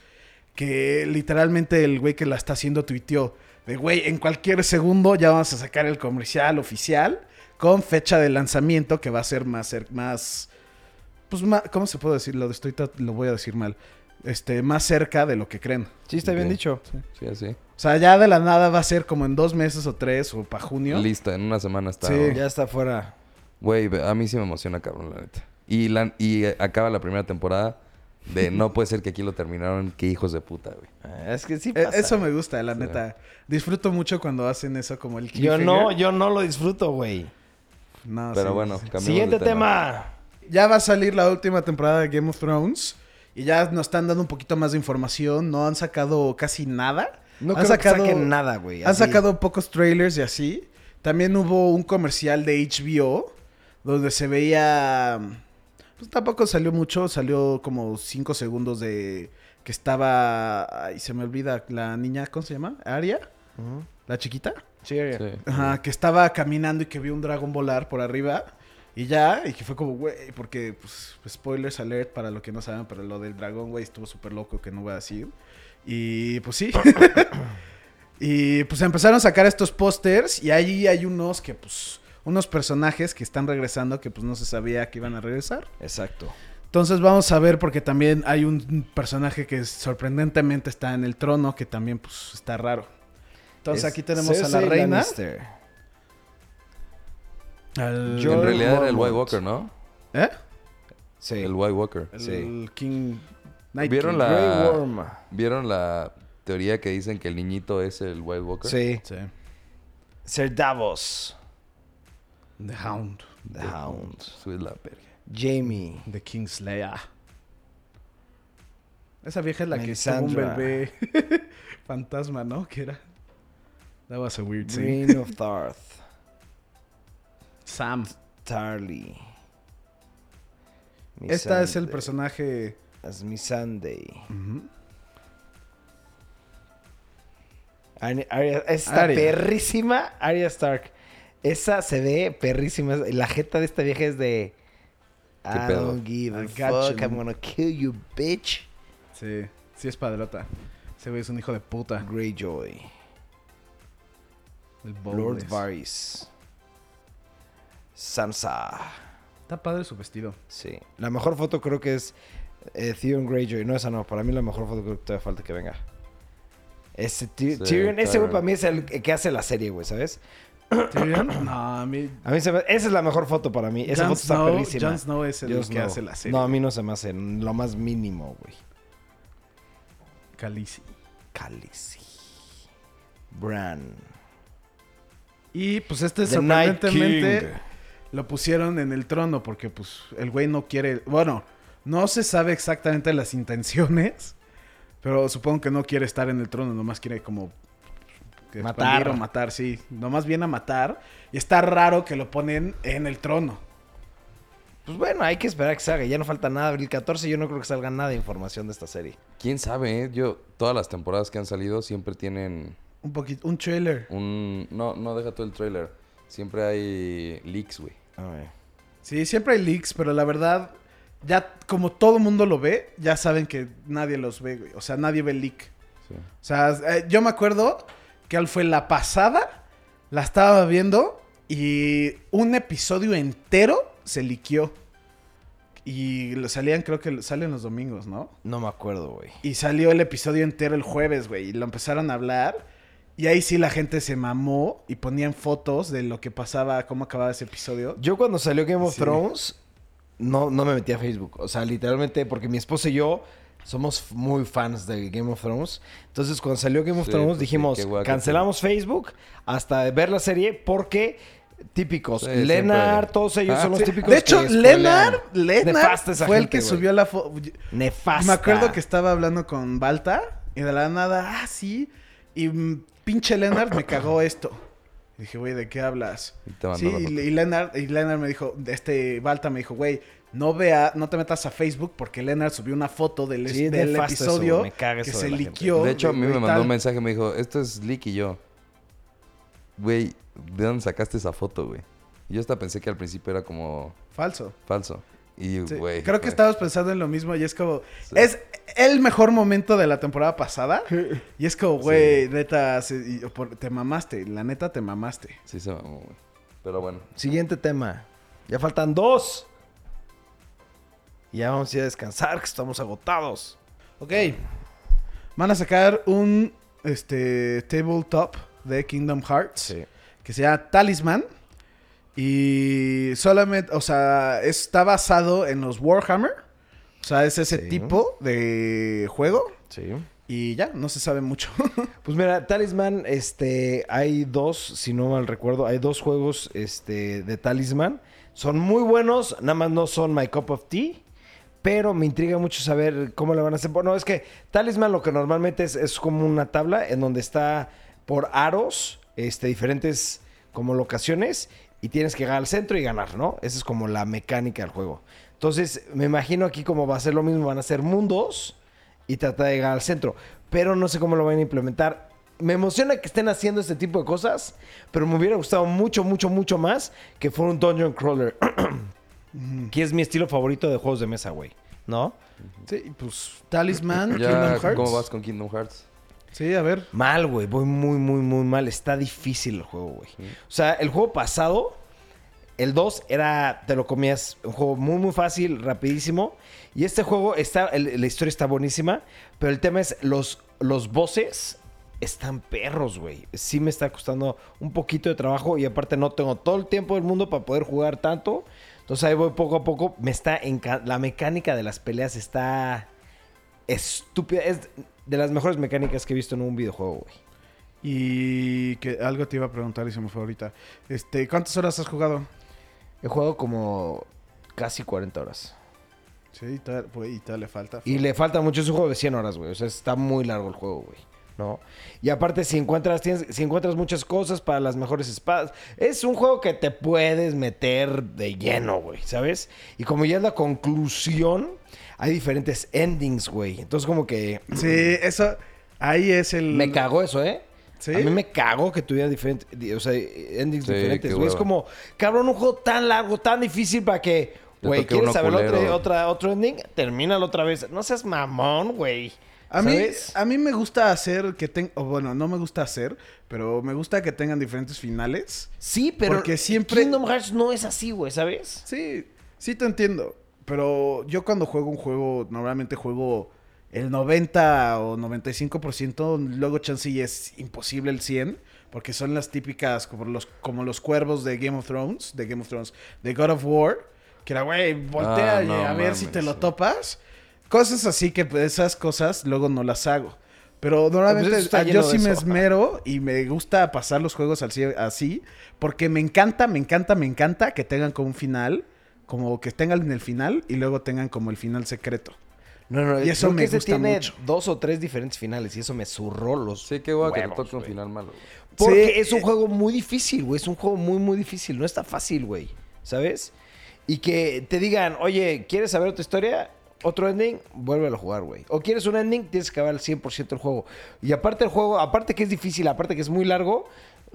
B: Que literalmente el güey que la está haciendo tuiteó de, güey, en cualquier segundo ya vamos a sacar el comercial oficial con fecha de lanzamiento que va a ser más, más pues más, ¿cómo se puede decir? Lo, estoy, lo voy a decir mal. Este, más cerca de lo que creen.
A: Sí, está bien dicho.
C: Sí, así.
B: O sea, ya de la nada va a ser como en dos meses o tres o para junio.
C: Lista, en una semana está.
B: Sí.
A: Ya está fuera.
C: Güey, a mí sí me emociona, cabrón, la neta. Y, la, y eh, acaba la primera temporada de no puede ser que aquí lo terminaron, qué hijos de puta, güey.
A: Eh, Es que sí
B: Eh,
A: pasa.
B: Eso me gusta, la
C: Sí.
B: neta. Disfruto mucho cuando hacen eso como el
A: Yo no, yo no lo disfruto, güey.
B: No,
C: Pero
B: sí.
C: bueno, cambiamos
A: Siguiente
C: de
A: tema.
B: Ya va a salir la última temporada de Game of Thrones. Y ya nos están dando un poquito más de información. No han sacado casi nada.
A: No
B: han
A: creo que saquen nada, güey.
B: Han sacado pocos trailers y así. También hubo un comercial de HBO donde se veía. Pues tampoco salió mucho, salió como 5 segundos de que estaba. Ay, se me olvida la niña, ¿cómo se llama? ¿Aria? ¿La chiquita?
A: Sí,
C: Sí.
B: Ajá, que estaba caminando y que vio un dragón volar por arriba. Y ya, y que fue como, güey, porque, pues, spoilers alert para lo que no saben, pero lo del dragón, güey, estuvo súper loco, que no voy a decir. Y pues sí. y pues empezaron a sacar estos pósters y ahí hay unos que, pues, unos personajes que están regresando que, pues, no se sabía que iban a regresar.
A: Exacto.
B: Entonces vamos a ver porque también hay un personaje que sorprendentemente está en el trono, que también, pues, está raro. Entonces
A: Es
B: aquí tenemos a la reina.
A: Lannister.
B: al-
C: en realidad era el. White Walker, ¿no?
B: ¿Eh?
A: Sí.
C: El White Walker.
B: El
A: Sí.
B: King. Night
C: ¿Vieron
B: King.
C: la-
A: Grey Worm.
C: ¿Vieron la teoría que dicen que el niñito es el White Walker?
A: Sí.
B: Sí.
A: Ser Davos.
B: The Hound.
A: The Hound.
C: Sube la verga.
A: Jamie.
B: The Kingslayer. Esa vieja es la que tuvo un
A: Melisandre.
B: bebé fantasma, ¿no? Que era. That was a weird scene.
A: Green of Darth.
B: Sam.
A: Tarly.
B: Esta es el personaje.
A: Es.
B: Ujú.
A: Ari- Arya- esta perrísima Arya Stark. Esa se ve perrísima. La jeta de esta vieja es de. I
C: pedo?
A: don't give a
B: I
A: fuck.
B: you.
A: I'm gonna kill you, bitch.
B: Sí. Sí, es padrota. Ese güey es un hijo de puta.
A: Greyjoy.
B: El
A: Lord. Varys. Sansa.
B: Está padre su vestido.
A: Sí. La mejor foto creo que es eh, Theon Greyjoy. No, esa no. Para mí la mejor foto creo que todavía falta que venga. Ese
C: Sí,
A: Tyrion, ese güey
C: Tyrion.
A: para mí es el que hace la serie, güey, ¿sabes?
B: ¿Sí vieron? No, a mí...
A: A mí se me- esa es la mejor foto para mí. Esa foto está perrísima.
B: Jon Snow es el
A: Jon
B: que
A: Snow.
B: hace la serie.
A: No, a mí no se me hace lo más mínimo, güey.
B: Khaleesi.
A: Khaleesi. Bran.
B: Y pues este
A: The
B: sorprendentemente lo pusieron en el trono porque pues el güey no quiere, bueno, no se sabe exactamente las intenciones, pero supongo que no quiere estar en el trono, nomás quiere como
A: Matar.
B: o matar, sí, nomás viene a matar y está raro que lo ponen en el trono.
A: Pues bueno, hay que esperar a que salga. Ya no falta nada. Abril 14, yo no creo que salga nada de información de esta serie.
C: ¿Quién sabe? eh? Yo, todas las temporadas que han salido siempre tienen
B: Un poquito, un trailer.
C: un... No, no deja todo el trailer. Siempre hay leaks, güey.
A: A ver.
B: Sí, siempre hay leaks, pero la verdad, ya como todo mundo lo ve, ya saben que nadie los ve, güey. O sea, nadie ve el leak.
C: Sí.
B: O sea, eh, yo me acuerdo que al fue la pasada, la estaba viendo y un episodio entero se liqueó. Y lo salían, creo que salen los domingos, ¿no?
A: No me acuerdo, güey.
B: Y salió el episodio entero el jueves, güey. Y lo empezaron a hablar. Y ahí sí la gente se mamó y ponían fotos de lo que pasaba, cómo acababa ese episodio.
A: Yo cuando salió Game of
B: Sí.
A: Thrones, no, no me metí a Facebook. O sea, literalmente, porque mi esposa y yo somos muy fans de Game of Thrones. Entonces, cuando salió Game of
C: Sí,
A: Thrones,
C: pues
A: dijimos, cancelamos Facebook hasta ver la serie porque típicos.
C: Sí, siempre.
A: todos ellos
C: Ah,
A: son los
C: sí.
A: típicos
B: De hecho,
A: esa
B: fue el que subió la foto.
A: Nefasta.
B: Me acuerdo que estaba hablando con Balta y de la nada, ah, sí. Y mm, pinche Leonard me cagó esto. Y dije, güey, ¿de qué hablas?
C: Y te
B: Sí, y, y Leonard, y Leonard me dijo, este Balta me dijo, güey, no vea, no te metas a Facebook porque Leonard subió una foto del,
A: Sí,
B: del
A: eso,
B: episodio que se
A: de
B: liqueó.
C: De hecho, a mí me mandó un mensaje y me dijo, esto es leak y yo. Güey, ¿de dónde sacaste esa foto, güey? Y Yo hasta pensé que al principio era como
B: Falso.
C: falso. Y,
B: Sí,
C: güey.
B: Creo que estabas pensando en lo mismo y es como...
C: Sí.
B: Es el mejor momento de la temporada pasada. Y es como, güey, neta, se- y- por- te mamaste. La neta, te mamaste.
C: Sí, se mamó, güey. Pero bueno.
A: Siguiente tema. Ya faltan dos. Y ya vamos a ir a descansar, que estamos agotados.
B: Ok. Van a sacar un este, tabletop de Kingdom Hearts. Que se llama Talisman. Y solamente, o sea, está basado en los Warhammer. O sea, es ese
A: Sí.
B: tipo de juego.
A: Sí.
B: Y ya, no se sabe mucho.
A: Pues mira, Talisman, este, hay dos, si no mal recuerdo, hay dos juegos, este, de Talisman. Son muy buenos, nada más no son my cup of tea. Pero me intriga mucho saber cómo le van a hacer. Bueno, es que Talisman lo que normalmente es, es como una tabla en donde está por aros, este, diferentes como locaciones. Y tienes que llegar al centro y ganar, ¿no? Esa es como la mecánica del juego. Entonces, me imagino aquí como va a ser lo mismo, van a ser mundos y tratar de llegar al centro. Pero no sé cómo lo van a implementar. Me emociona que estén haciendo este tipo de cosas, pero me hubiera gustado mucho, mucho, mucho más que fuera un Dungeon Crawler. que es mi estilo favorito de juegos de mesa, güey. ¿No?
B: sí, pues Talisman,
C: Ya,
B: Kingdom Hearts.
C: ¿cómo vas con Kingdom Hearts?
B: Sí, a ver.
A: Mal, güey. Voy muy, muy, muy mal. Está difícil el juego, güey. O sea, el juego pasado, el 2, era. Te lo comías. Un juego muy, muy fácil, rapidísimo. Y este juego está. el- la historia está buenísima. Pero el tema es: los, los bosses están perros, güey. Sí me está costando un poquito de trabajo. Y aparte, no tengo todo el tiempo del mundo para poder jugar tanto. Entonces ahí voy poco a poco. Me está. La mecánica de las peleas está. Estúpida. Es de las mejores mecánicas que he visto en un videojuego, güey.
B: Y que algo te iba a preguntar y se me fue ahorita. Este, ¿cuántas horas has jugado?
A: He jugado como casi 40 horas.
B: Sí, y todavía, pues, y todavía le falta.
A: Y le falta mucho, es un juego de 100 horas, güey. O sea, está muy largo el juego, güey. ¿No? Y aparte, si encuentras, tienes, si encuentras muchas cosas para las mejores espadas, es un juego que te puedes meter de lleno, güey, ¿sabes? Y como ya es la conclusión, hay diferentes endings, güey. Entonces, como que
B: Sí, eso, ahí es el...
A: me cagó eso, ¿eh?
B: ¿Sí?
A: A mí me cagó que tuviera diferentes, o sea, endings
C: Sí,
A: diferentes, güey. Es como, cabrón, un juego tan largo, tan difícil para que, güey, ¿quieres saber otro, otra, otro ending? Termínalo otra vez. No seas mamón, güey.
B: A mí,
A: ¿Sabes?
B: a mí me gusta hacer que tengan... O bueno, no me gusta hacer, pero me gusta que tengan diferentes finales.
A: Sí, pero
B: Porque siempre-
A: Kingdom Hearts no es así, güey, ¿sabes?
B: Sí, sí te entiendo. Pero yo cuando juego un juego, normalmente juego el 90 o 95%, luego chance y es imposible el 100. Porque son las típicas, como los, como los cuervos de Game of Thrones, de Game of Thrones, de God of War. Que era, güey, voltea
C: Ah, no
B: a ver si te lo
C: sí.
B: topas. Cosas así que pues, esas cosas luego no las hago. Pero normalmente
A: Pues
B: yo sí me esmero y me gusta pasar los juegos así, así. Porque me encanta, me encanta, me encanta que tengan como un final. Como que tengan en el final y luego tengan como el final secreto.
A: No, no,
B: Y eso
A: creo
B: me
A: que ese
B: gusta
A: tiene
B: mucho.
A: dos o tres diferentes finales y eso me zurró los
C: Sí, qué guay que te toque un final malo. güey.
A: Porque
B: Sí,
A: es un
B: eh.
A: juego muy difícil, güey. Es un juego muy, muy difícil. No está fácil, güey. ¿Sabes? Y que te digan, oye, ¿quieres saber otra historia? Otro ending, vuélvelo a jugar, güey. O quieres un ending, tienes que acabar al 100% el juego. Y aparte el juego, aparte que es difícil, aparte que es muy largo,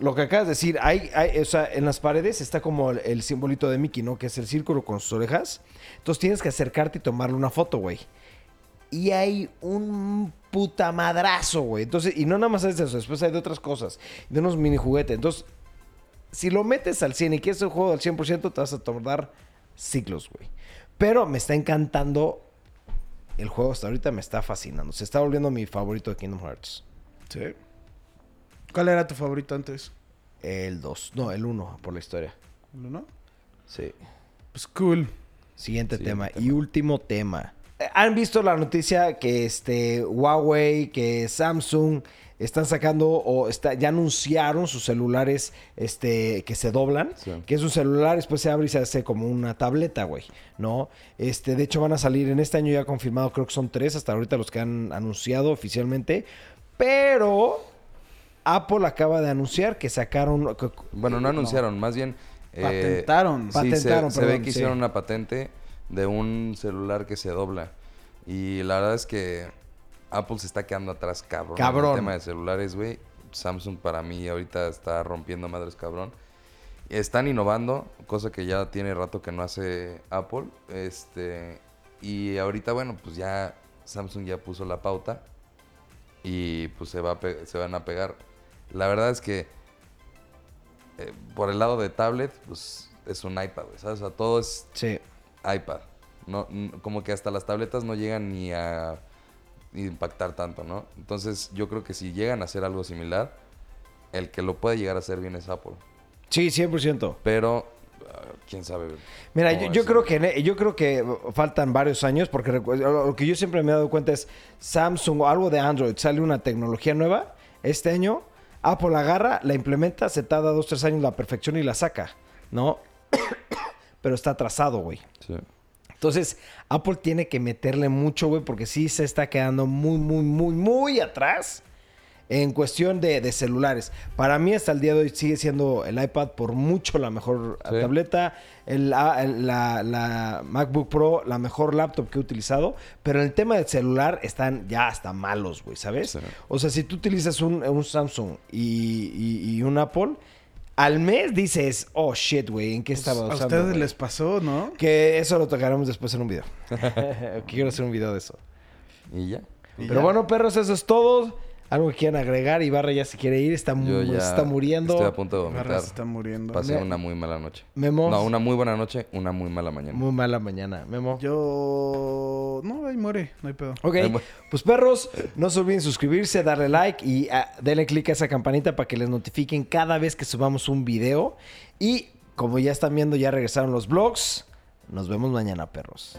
A: lo que acabas de decir, hay, hay- o sea, en las paredes está como el, simbolito de Mickey, ¿no? Que es el círculo con sus orejas. Entonces tienes que acercarte y tomarle una foto, güey. Y hay un puta madrazo, güey. Entonces, y no nada más es eso, después hay de otras cosas, de unos mini juguetes. Entonces, si lo metes al 100 y quieres el juego al 100%, te vas a tardar ciclos, güey. Pero me está encantando el juego hasta ahorita, me está fascinando. Se está volviendo mi favorito de Kingdom Hearts.
B: Sí. ¿Cuál era tu favorito antes?
A: El 2, no, el 1 por la historia.
B: ¿El uno?
A: Sí.
B: Pues cool.
A: Siguiente,
C: Siguiente
A: tema.
C: tema.
A: Y último tema. ¿Han visto la noticia que este Huawei, que Samsung están sacando o está, ya anunciaron sus celulares este, que se doblan?
C: Sí.
A: Que es un celular, después se abre y se hace como una tableta, güey. ¿No? Este, de hecho, van a salir en este año ya confirmado, creo que son tres hasta ahorita los que han anunciado oficialmente. Pero Apple acaba de anunciar que sacaron. que-
C: Bueno, no anunciaron, más bien... eh,
B: Patentaron.
C: sí,
A: Patentaron,
C: se, se ve que
A: sí.
C: hicieron una patente de un celular que se dobla. Y la verdad es que Apple se está quedando atrás, cabrón. En
A: Cabrón.
C: el tema de celulares, güey. Samsung para mí ahorita está rompiendo madres, cabrón. Están innovando, cosa que ya tiene rato que no hace Apple. Este, y ahorita, bueno, pues ya Samsung ya puso la pauta y pues se, va a se van a pegar. La verdad es que eh, por el lado de tablet, pues es un iPad, ¿sabes? O sea, todo es
A: Sí.
C: iPad. No, como que hasta las tabletas no llegan ni a impactar tanto, ¿no? Entonces yo creo que si llegan a hacer algo similar, el que lo puede llegar a hacer bien es Apple.
A: Sí, 100%.
C: Pero, ah, quién sabe.
A: Mira, yo, yo creo que en- yo creo que faltan varios años porque lo que yo siempre me he dado cuenta es Samsung o algo de Android sale una tecnología nueva este año, Apple la agarra, la implementa, se tarda dos tres años la perfección y la saca, ¿no? Pero está atrasado, güey.
C: Sí.
A: Entonces, Apple tiene que meterle mucho, güey, porque sí se está quedando muy, muy, muy, muy atrás en cuestión de, de celulares. Para mí, hasta el día de hoy, sigue siendo el iPad por mucho la mejor
C: Sí.
A: tableta, el- a- el- la, la MacBook Pro, la mejor laptop que he utilizado. Pero en el tema del celular están ya hasta malos, güey, ¿sabes?
C: Sí.
A: O sea, si tú utilizas un, un Samsung y, y- y un Apple, al mes dices, oh shit, güey, ¿en qué estaba
B: A
A: usando,
B: ustedes
A: güey?"
B: les pasó, ¿no?
A: Que eso lo tocaremos después en un video. Quiero hacer un video de eso.
C: Y ya.
B: Y
A: Pero
B: ya.
A: bueno, perros, eso es todo. Algo que quieran agregar. Ibarra ya se quiere ir, está, mu-
C: ya
A: está muriendo.
C: Estoy a punto de vomitar.
B: se está muriendo.
C: Pasé
A: Me-
C: una muy mala noche.
A: Memo.
C: No, una muy buena noche, una muy mala mañana.
A: Muy mala mañana. Memo.
B: Yo... No, ahí muere. No hay pedo.
A: Ok, pues perros, no se olviden suscribirse, darle like y ah, denle click a esa campanita para que les notifiquen cada vez que subamos un video. Y como ya están viendo, ya regresaron los vlogs. Nos vemos mañana, perros.